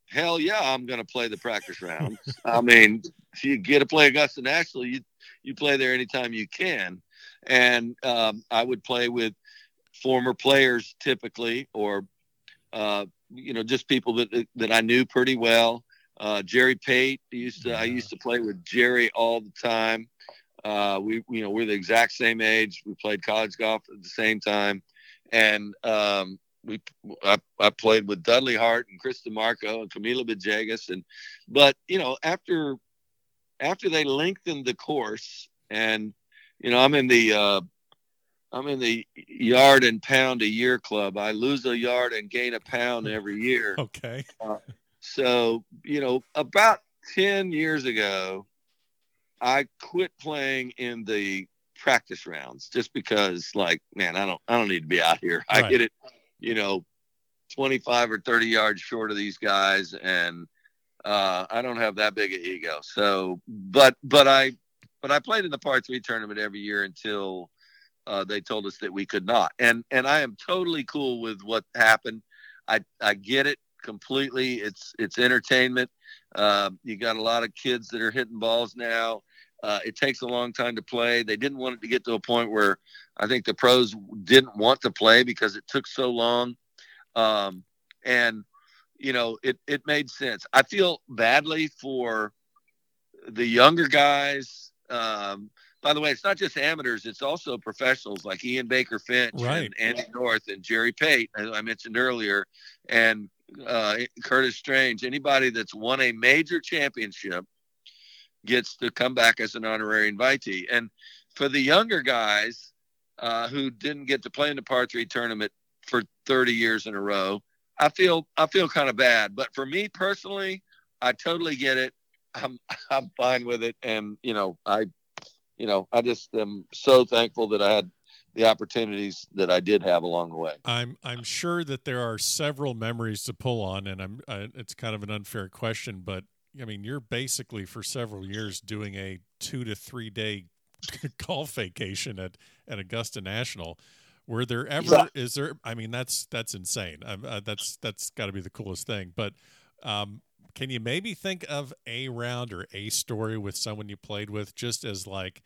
hell yeah, I'm going to play the practice rounds. I mean, if you get to play Augusta National, you you play there anytime you can, and um, I would play with former players typically, or uh, you know, just people that that I knew pretty well. Uh, Jerry Pate used to I used to play with Jerry all the time. Uh, we you know we're the exact same age. We played college golf at the same time, and um, we I, I played with Dudley Hart and Chris DiMarco and Camilo Villegas and but you know after after they lengthened the course and you know I'm in the uh, I'm in the yard and pound a year club. I lose a yard and gain a pound every year. Okay. So, you know, about 10 years ago, I quit playing in the practice rounds just because like, man, I don't I don't need to be out here. I Right. get it, you know, 25 or 30 yards short of these guys and uh, I don't have that big an ego. So, but but I but I played in the par 3 tournament every year until uh, they told us that we could not. And and I am totally cool with what happened. I I get it completely. It's it's entertainment. Uh, you got a lot of kids that are hitting balls now. Uh, it takes a long time to play. They didn't want it to get to a point where I think the pros didn't want to play because it took so long. Um, and you know, it it made sense. I feel badly for the younger guys. Um, by the way, it's not just amateurs; it's also professionals like Ian Baker Finch Right. and Andy North and Jerry Pate, as I mentioned earlier, and uh, Curtis Strange. Anybody that's won a major championship gets to come back as an honorary invitee. And for the younger guys uh, who didn't get to play in the par three tournament for 30 years in a row, I feel I feel kind of bad. But for me personally, I totally get it. I'm I'm fine with it, and you know I, you know I just am so thankful that I had the opportunities that I did have along the way. I'm I'm sure that there are several memories to pull on, and I'm I, it's kind of an unfair question, but I mean you're basically for several years doing a two to three day golf vacation at at Augusta National. Were there ever is there? I mean that's that's insane. Uh, that's that's got to be the coolest thing. But um, can you maybe think of a round or a story with someone you played with, just as like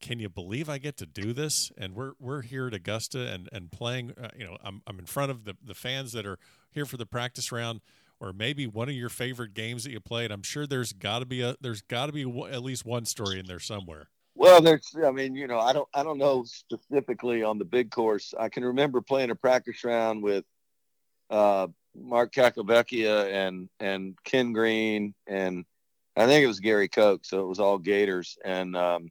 can you believe I get to do this? And we're we're here at Augusta and and playing. Uh, you know, I'm I'm in front of the the fans that are here for the practice round, or maybe one of your favorite games that you played. I'm sure there's got to be a there's got to be w- at least one story in there somewhere. Well, there's, I mean, you know, I don't, I don't know specifically on the big course. I can remember playing a practice round with uh, Mark Calcavecchia and and Ken Green and I think it was Gary Koch, so it was all Gators. And um,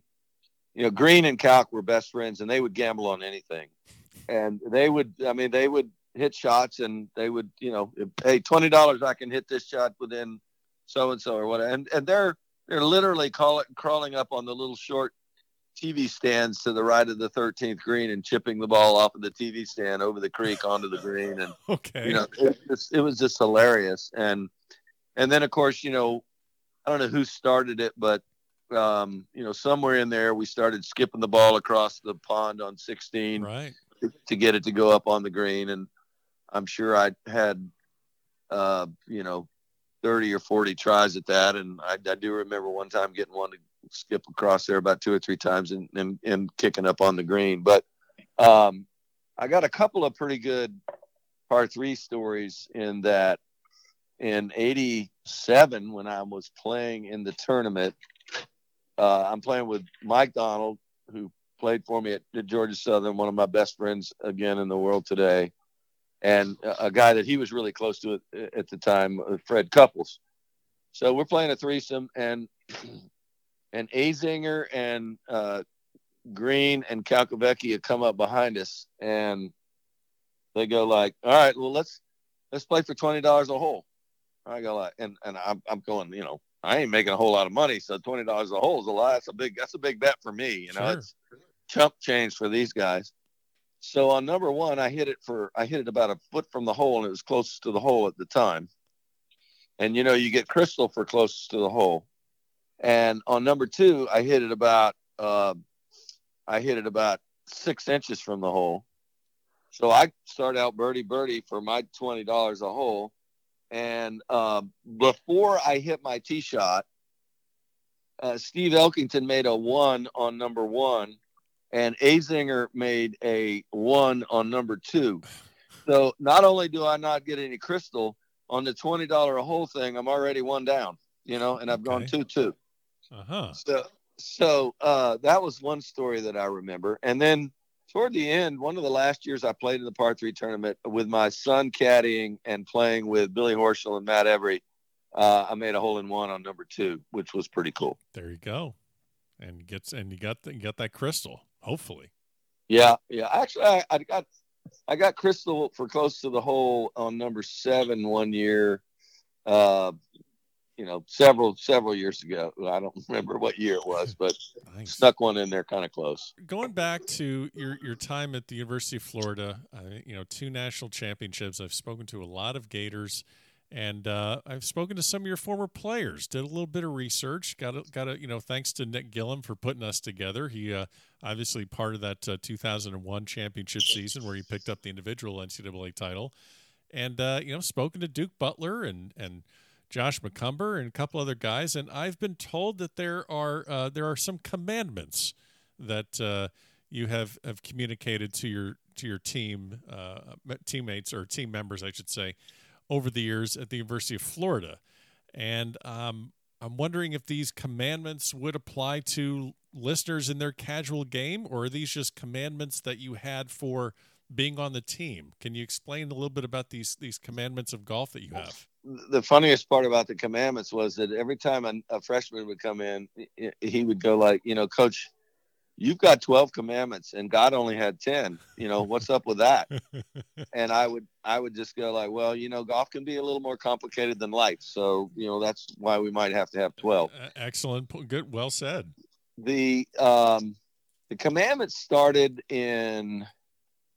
you know, Green and Kalk were best friends, and they would gamble on anything. And they would, I mean, they would hit shots, and they would, you know, if, hey, twenty dollars, I can hit this shot within so and so or whatever. And and they're they're literally call it, crawling up on the little short TV stands to the right of the 13th green and chipping the ball off of the TV stand over the creek onto the green. And, Okay. you know, it, was- it was just hilarious. And, and then of course, you know, I don't know who started it, but, um, you know, somewhere in there, we started skipping the ball across the pond on 16 right. to get it to go up on the green. And I'm sure I had, uh, you know, 30 or 40 tries at that. And I, I do remember one time getting one to skip across there about two or three times and, and, and kicking up on the green. But um, I got a couple of pretty good par three stories in that in 87, when I was playing in the tournament, uh, I'm playing with Mike Donald, who played for me at, at Georgia Southern, one of my best friends again in the world today. and a guy that he was really close to at, at the time, uh, Fred Couples. So we're playing a threesome, and and Azinger and uh, Green and Calcavecchia come up behind us, and they go like, "All right, well let's let's play for twenty dollars a hole." I go like, and and I'm I'm going, you know, I ain't making a whole lot of money, so twenty dollars a hole is a lot. That's a big that's a big bet for me. You know, sure. it's chump change for these guys. So on number one, I hit it for I hit it about a foot from the hole, and it was closest to the hole at the time. And you know, you get crystal for closest to the hole. And on number two, I hit it about uh, I hit it about six inches from the hole. So I start out birdie birdie for my twenty dollars a hole, and uh, before I hit my tee shot, uh, Steve Elkington made a one on number one, and Azinger made a one on number two. So not only do I not get any crystal on the twenty dollar a hole thing, I'm already one down, you know, and I've okay. gone two two. Uh huh. So so uh, that was one story that I remember, and then toward the end, one of the last years I played in the par three tournament with my son caddying and playing with Billy Horschel and Matt Every, uh, I made a hole in one on number two, which was pretty cool. There you go, and gets and you got the, you got that crystal. Hopefully, yeah, yeah. Actually, I, I got I got crystal for close to the hole on number seven one year. Uh, you know, several several years ago. I don't remember what year it was, but nice. stuck one in there kind of close. Going back to your your time at the University of Florida, uh, you know, two national championships. I've spoken to a lot of Gators, and uh, I've spoken to some of your former players. Did a little bit of research. Got a, got a, you know, thanks to Nick Gilliam for putting us together. He uh, obviously part of that uh, 2001 championship season where he picked up the individual NCAA title, and uh, you know, spoken to Duke Butler and and Josh McCumber and a couple other guys, and I've been told that there are uh, there are some commandments that uh, you have have communicated to your to your team uh, teammates or team members, I should say, over the years at the University of Florida, and um, I'm wondering if these commandments would apply to listeners in their casual game, or are these just commandments that you had for being on the team? Can you explain a little bit about these these commandments of golf that you have? The funniest part about the commandments was that every time a, a, freshman would come in, he would go like, you know, coach, you've got 12 commandments and God only had 10, you know, what's up with that? and I would, I would just go like, well, you know, golf can be a little more complicated than life. So, you know, that's why we might have to have 12. Excellent. Good. Well said. The, um, the commandments started in,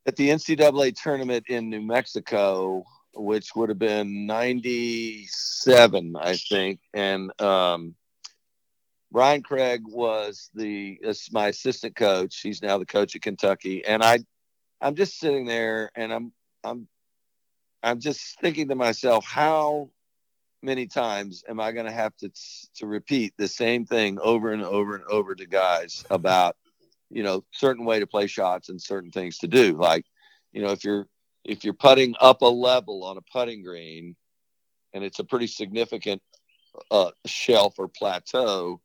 at the NCAA tournament in New Mexico which would have been 97, I think. And um, Brian Craig was the is my assistant coach. He's now the coach at Kentucky. And I, I'm just sitting there and I'm, I'm, I'm just thinking to myself, how many times am I going to have to to repeat the same thing over and over and over to guys about, you know, certain way to play shots and certain things to do. Like, you know, if you're if you're putting up a level on a putting green and it's a pretty significant uh, shelf or plateau,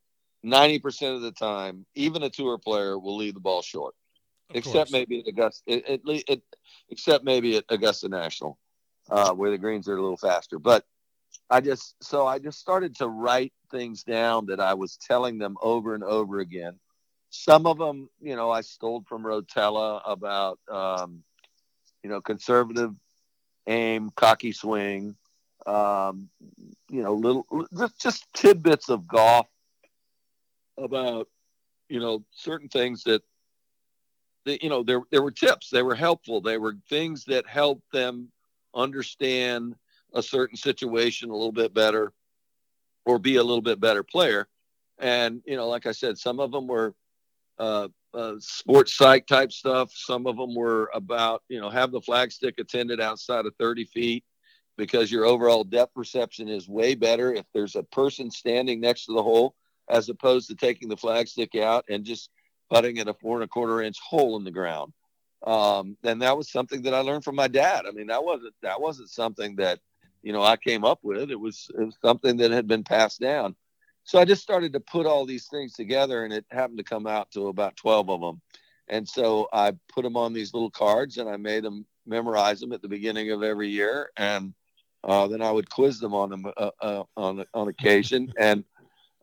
90% of the time, even a tour player will leave the ball short, of except course. maybe at Augusta, it, it, except maybe at Augusta National, uh, where the greens are a little faster. But I just, so I just started to write things down that I was telling them over and over again. Some of them, you know, I stole from Rotella about, um, you know, conservative aim, cocky swing, um, you know, little just, just tidbits of golf about, you know, certain things that, that, you know, there, there were tips, they were helpful. They were things that helped them understand a certain situation a little bit better or be a little bit better player. And, you know, like I said, some of them were, uh, uh, sports psych type stuff. Some of them were about, you know, have the flag stick attended outside of 30 feet because your overall depth perception is way better if there's a person standing next to the hole as opposed to taking the flag stick out and just putting at a four and a quarter inch hole in the ground. Um, and that was something that I learned from my dad. I mean, that wasn't that wasn't something that you know I came up with. It was it was something that had been passed down so I just started to put all these things together, and it happened to come out to about twelve of them. And so I put them on these little cards, and I made them memorize them at the beginning of every year, and uh, then I would quiz them on them uh, uh, on on occasion. and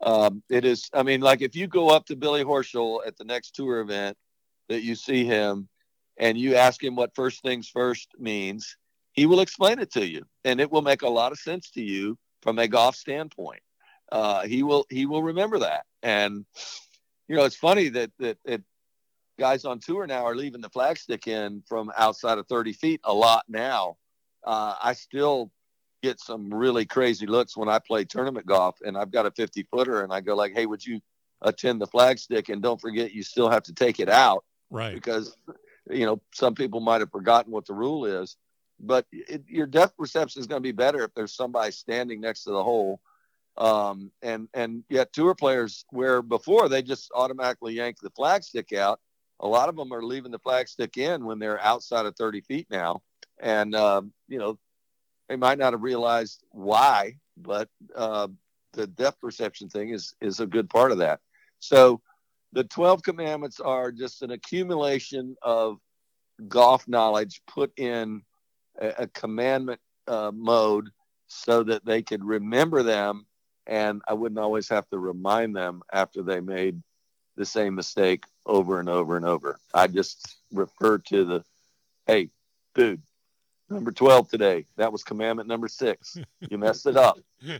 um, it is, I mean, like if you go up to Billy Horschel at the next tour event that you see him, and you ask him what first things first means, he will explain it to you, and it will make a lot of sense to you from a golf standpoint. Uh, he will he will remember that, and you know it's funny that that, that guys on tour now are leaving the flagstick in from outside of 30 feet a lot now. Uh, I still get some really crazy looks when I play tournament golf and I've got a 50 footer and I go like, Hey, would you attend the flagstick? And don't forget, you still have to take it out. Right. Because, you know, some people might have forgotten what the rule is, but it, your depth perception is going to be better if there's somebody standing next to the hole. Um, and, and yet tour players where before they just automatically yank the flagstick out a lot of them are leaving the flagstick in when they're outside of 30 feet now. And, uh, you know, they might not have realized why, but uh, the depth perception thing is, is a good part of that. So the 12 commandments are just an accumulation of golf knowledge put in a, a commandment uh, mode so that they could remember them and I wouldn't always have to remind them after they made the same mistake over and over and over. I just refer to the, hey, dude, number 12 today. That was commandment number six. You messed it up.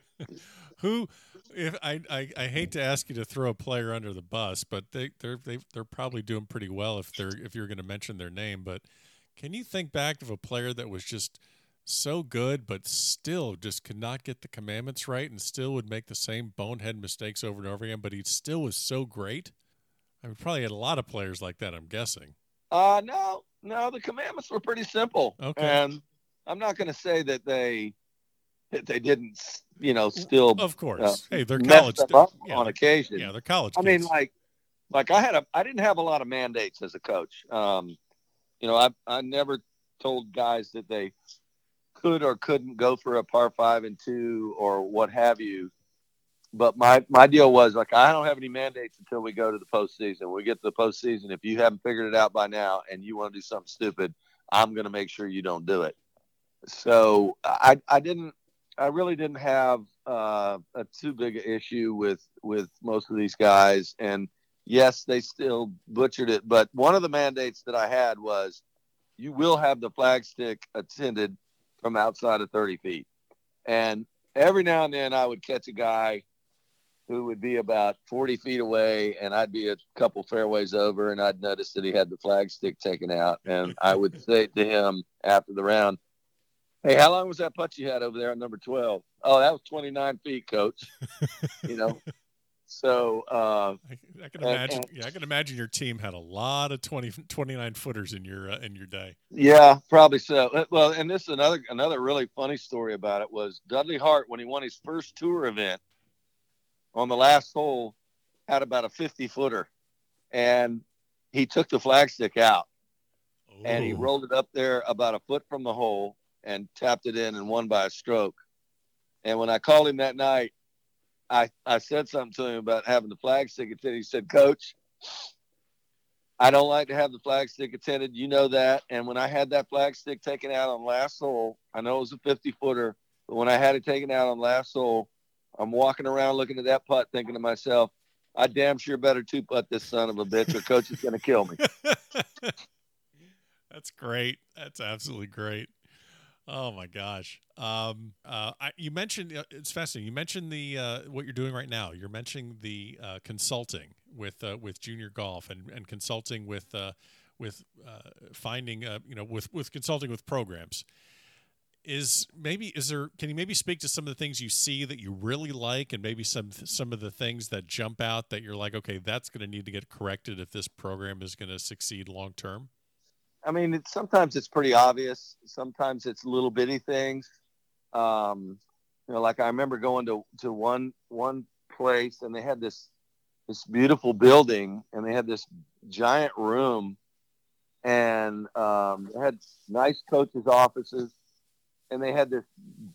Who, if I, I, I hate to ask you to throw a player under the bus, but they, they're, they, they're probably doing pretty well if they're, if you're going to mention their name, but can you think back of a player that was just so good, but still just could not get the commandments right and still would make the same bonehead mistakes over and over again, but he still was so great? I would probably had a lot of players like that. I'm guessing. Uh no, no. The commandments were pretty simple. Okay. And I'm not going to say that they that they didn't, you know, still. Of course. Uh, hey, they're college yeah, on occasion. Yeah, they're college. I mean, like, like I had a, I didn't have a lot of mandates as a coach. Um, you know, I I never told guys that they could or couldn't go for a par five and two or what have you but my my deal was like I don't have any mandates until we go to the postseason. We get to the postseason. If you haven't figured it out by now and you want to do something stupid, I'm going to make sure you don't do it. So I I didn't I really didn't have uh, a too big issue with with most of these guys. And yes, they still butchered it. But one of the mandates that I had was you will have the flagstick attended from outside of 30 feet. And every now and then I would catch a guy who would be about 40 feet away and I'd be a couple fairways over and I'd notice that he had the flag stick taken out. And I would say to him after the round, Hey, how long was that putt you had over there on number 12? Oh, that was 29 feet, coach. you know? So, uh, I, I, can imagine. And, yeah, I can imagine your team had a lot of 20, 29 footers in your uh, in your day. Yeah, probably so. Uh, well, and this is another another really funny story about it was Dudley Hart when he won his first tour event on the last hole had about a 50 footer and he took the flagstick out Ooh. and he rolled it up there about a foot from the hole and tapped it in and won by a stroke. And when I called him that night, I, I said something to him about having the flagstick attended. He said, Coach, I don't like to have the flagstick attended. You know that. And when I had that flagstick taken out on last hole, I know it was a 50 footer, but when I had it taken out on last hole, I'm walking around looking at that putt, thinking to myself, I damn sure better two putt this son of a bitch, or coach is going to kill me. That's great. That's absolutely great. Oh my gosh. Um, uh, I, you mentioned uh, it's fascinating. You mentioned the uh, what you're doing right now. You're mentioning the uh, consulting with uh, with junior golf and, and consulting with uh, with finding you know with with consulting with programs is maybe is there can you maybe speak to some of the things you see that you really like and maybe some some of the things that jump out that you're like okay that's going to need to get corrected if this program is going to succeed long term i mean it's, sometimes it's pretty obvious. Sometimes it's little bitty things. Um, you know like i remember going to to one one place and they had this this beautiful building and they had this giant room and um, they had nice coaches offices and they had this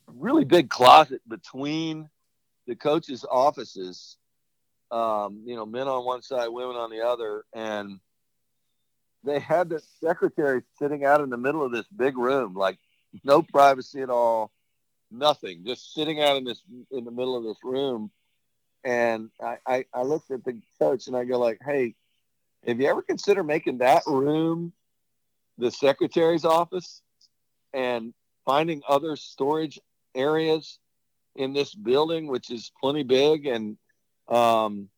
really big closet between the coaches' offices. Um, you know, men on one side, women on the other, and they had the secretary sitting out in the middle of this big room, like no privacy at all, nothing, just sitting out in this in the middle of this room. And I, I, I looked at the coach and I go like, hey, have you ever considered making that room the secretary's office and finding other storage areas in this building, which is plenty big and um,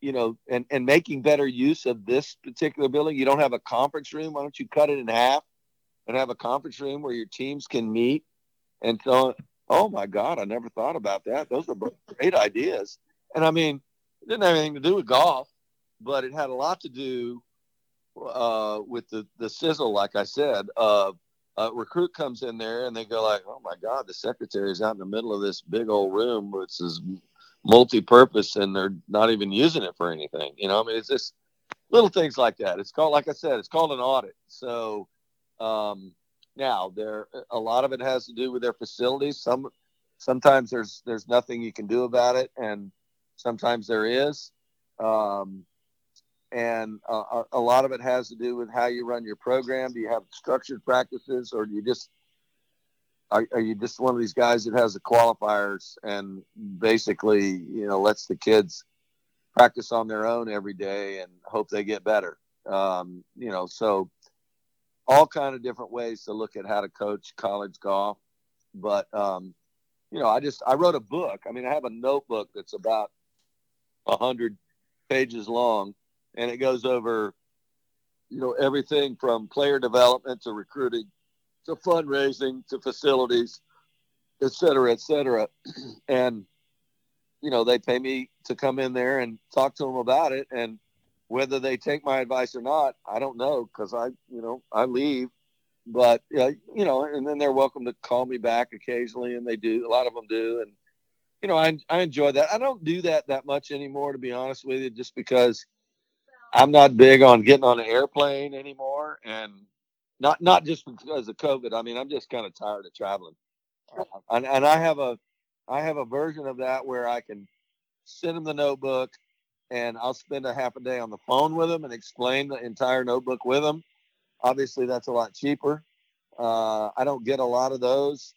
you know, and, and making better use of this particular building. You don't have a conference room. Why don't you cut it in half and have a conference room where your teams can meet? And so, oh my God, I never thought about that. Those are great ideas. And I mean, it didn't have anything to do with golf, but it had a lot to do uh, with the, the sizzle, like I said. Uh, a recruit comes in there and they go like, oh my God, the secretary is out in the middle of this big old room, which is multi-purpose and they're not even using it for anything. You know, I mean, it's just little things like that. It's called, like I said, it's called an audit. So um, now there, a lot of it has to do with their facilities. Some, sometimes there's there's nothing you can do about it, and sometimes there is. Um, and uh, a lot of it has to do with how you run your program. Do you have structured practices, or do you just are, are you just one of these guys that has the qualifiers and basically, you know, lets the kids practice on their own every day and hope they get better? Um, you know, so all kind of different ways to look at how to coach college golf. But, um, you know, I just, I wrote a book. I mean, I have a notebook that's about a hundred pages long and it goes over, you know, everything from player development to recruiting to fundraising to facilities, et cetera, et cetera. And, you know, they pay me to come in there and talk to them about it. And whether they take my advice or not, I don't know because I, you know, I leave. But, uh, you know, and then they're welcome to call me back occasionally. And they do. A lot of them do. And, you know, I, I enjoy that. I don't do that that much anymore, to be honest with you, just because I'm not big on getting on an airplane anymore. And, not not just because of COVID. I mean, I'm just kind of tired of traveling, uh, and and I have a I have a version of that where I can send them the notebook, and I'll spend a half a day on the phone with them and explain the entire notebook with them. Obviously, that's a lot cheaper. Uh, I don't get a lot of those,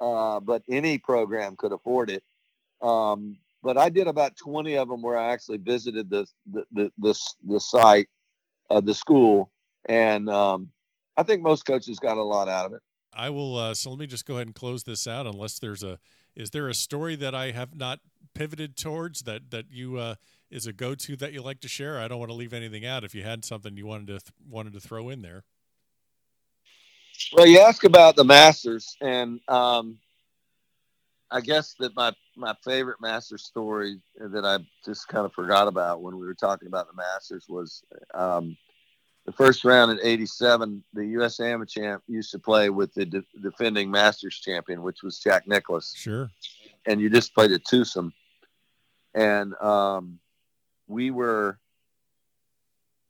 uh, but any program could afford it. Um, but I did about 20 of them where I actually visited the the the, the, the site, uh, the school, and um, I think most coaches got a lot out of it. I will. Uh, so let me just go ahead and close this out. Unless there's a, is there a story that I have not pivoted towards that that you uh, is a go to that you like to share? I don't want to leave anything out. If you had something you wanted to th- wanted to throw in there. Well, you ask about the Masters, and um, I guess that my my favorite master story that I just kind of forgot about when we were talking about the Masters was um, the first round in 87 the us amateur champ used to play with the de- defending masters champion which was jack nicklaus. Sure. And you just played a twosome and um, we were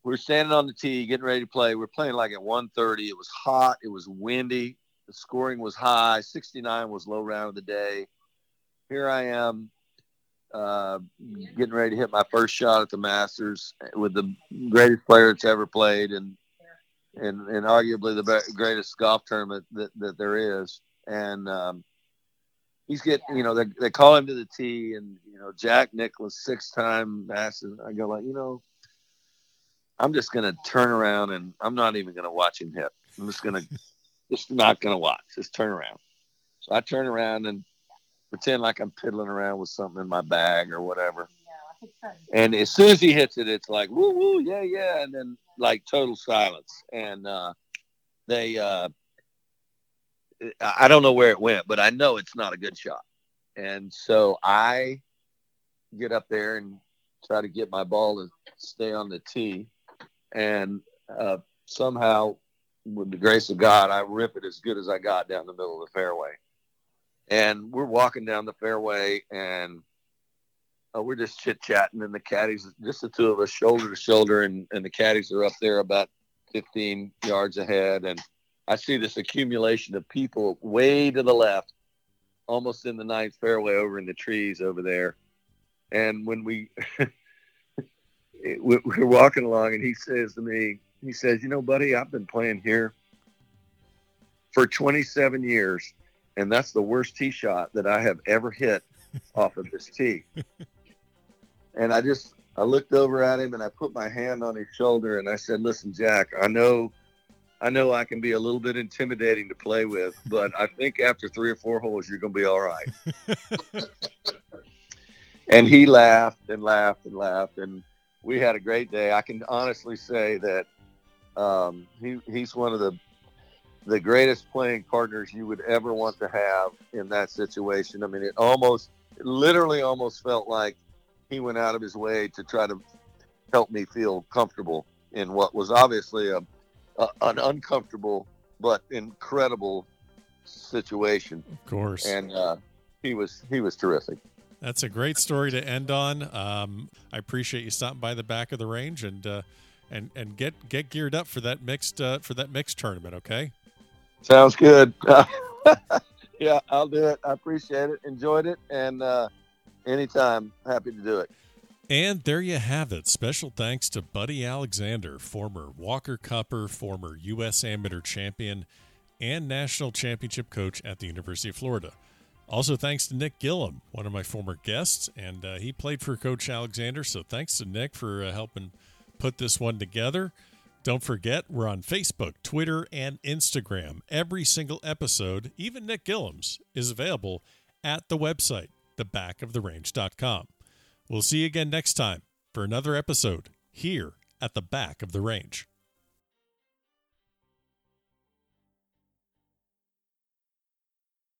we're standing on the tee getting ready to play. We are playing like at 1.30 it was hot. It was windy. The scoring was high. 69 was low round of the day. Here i am uh, getting ready to hit my first shot at the Masters with the greatest player that's ever played and and, and arguably the greatest golf tournament that, that there is. And um, he's getting, you know, they, they call him to the tee, and you know, Jack Nicklaus, six-time Masters. I go like, you know, I'm just gonna turn around and I'm not even gonna watch him hit. I'm just gonna, just not gonna watch. Just turn around. So I turn around and pretend like I'm piddling around with something in my bag or whatever. And as soon as he hits it, it's like woo woo yeah yeah, and then like total silence. And uh, they, uh, I don't know where it went, but I know it's not a good shot. And so I get up there and try to get my ball to stay on the tee, and uh, somehow, with the grace of God, I rip it as good as I got down the middle of the fairway and we're walking down the fairway and uh, we're just chit chatting and the caddies just the two of us shoulder to shoulder and, and the caddies are up there about 15 yards ahead and i see this accumulation of people way to the left almost in the ninth fairway over in the trees over there. And when we we're walking along and he says to me He says, "You know, buddy, I've been playing here for 27 years, and that's the worst tee shot that I have ever hit off of this tee." and I just I looked over at him and I put my hand on his shoulder and I said, "Listen, Jack, I know I know I can be a little bit intimidating to play with, but I think after three or four holes, you're going to be all right. and he laughed and laughed and laughed, and we had a great day. I can honestly say that um, he, he's one of the the greatest playing partners you would ever want to have in that situation. I mean, it almost, it literally, almost felt like he went out of his way to try to help me feel comfortable in what was obviously a uh, an uncomfortable but incredible situation. Of course. And uh, he was he was terrific. That's a great story to end on. Um, I appreciate you stopping by the back of the range and uh, and and get get geared up for that mixed uh, for that mixed tournament. Okay. Sounds good. yeah, I'll do it. I appreciate it. Enjoyed it, and uh, anytime, happy to do it. And there you have it. Special thanks to Buddy Alexander, former Walker Cupper, former U.S. Amateur Champion, and National Championship coach at the University of Florida. Also, thanks to Nick Gilliam, one of my former guests, and uh, he played for Coach Alexander. So, thanks to Nick for uh, helping put this one together. Don't forget, we're on Facebook, Twitter, and Instagram. Every single episode, even Nick Gilliam's, is available at the website, thebackoftherange.com. We'll see you again next time for another episode here at the back of the range.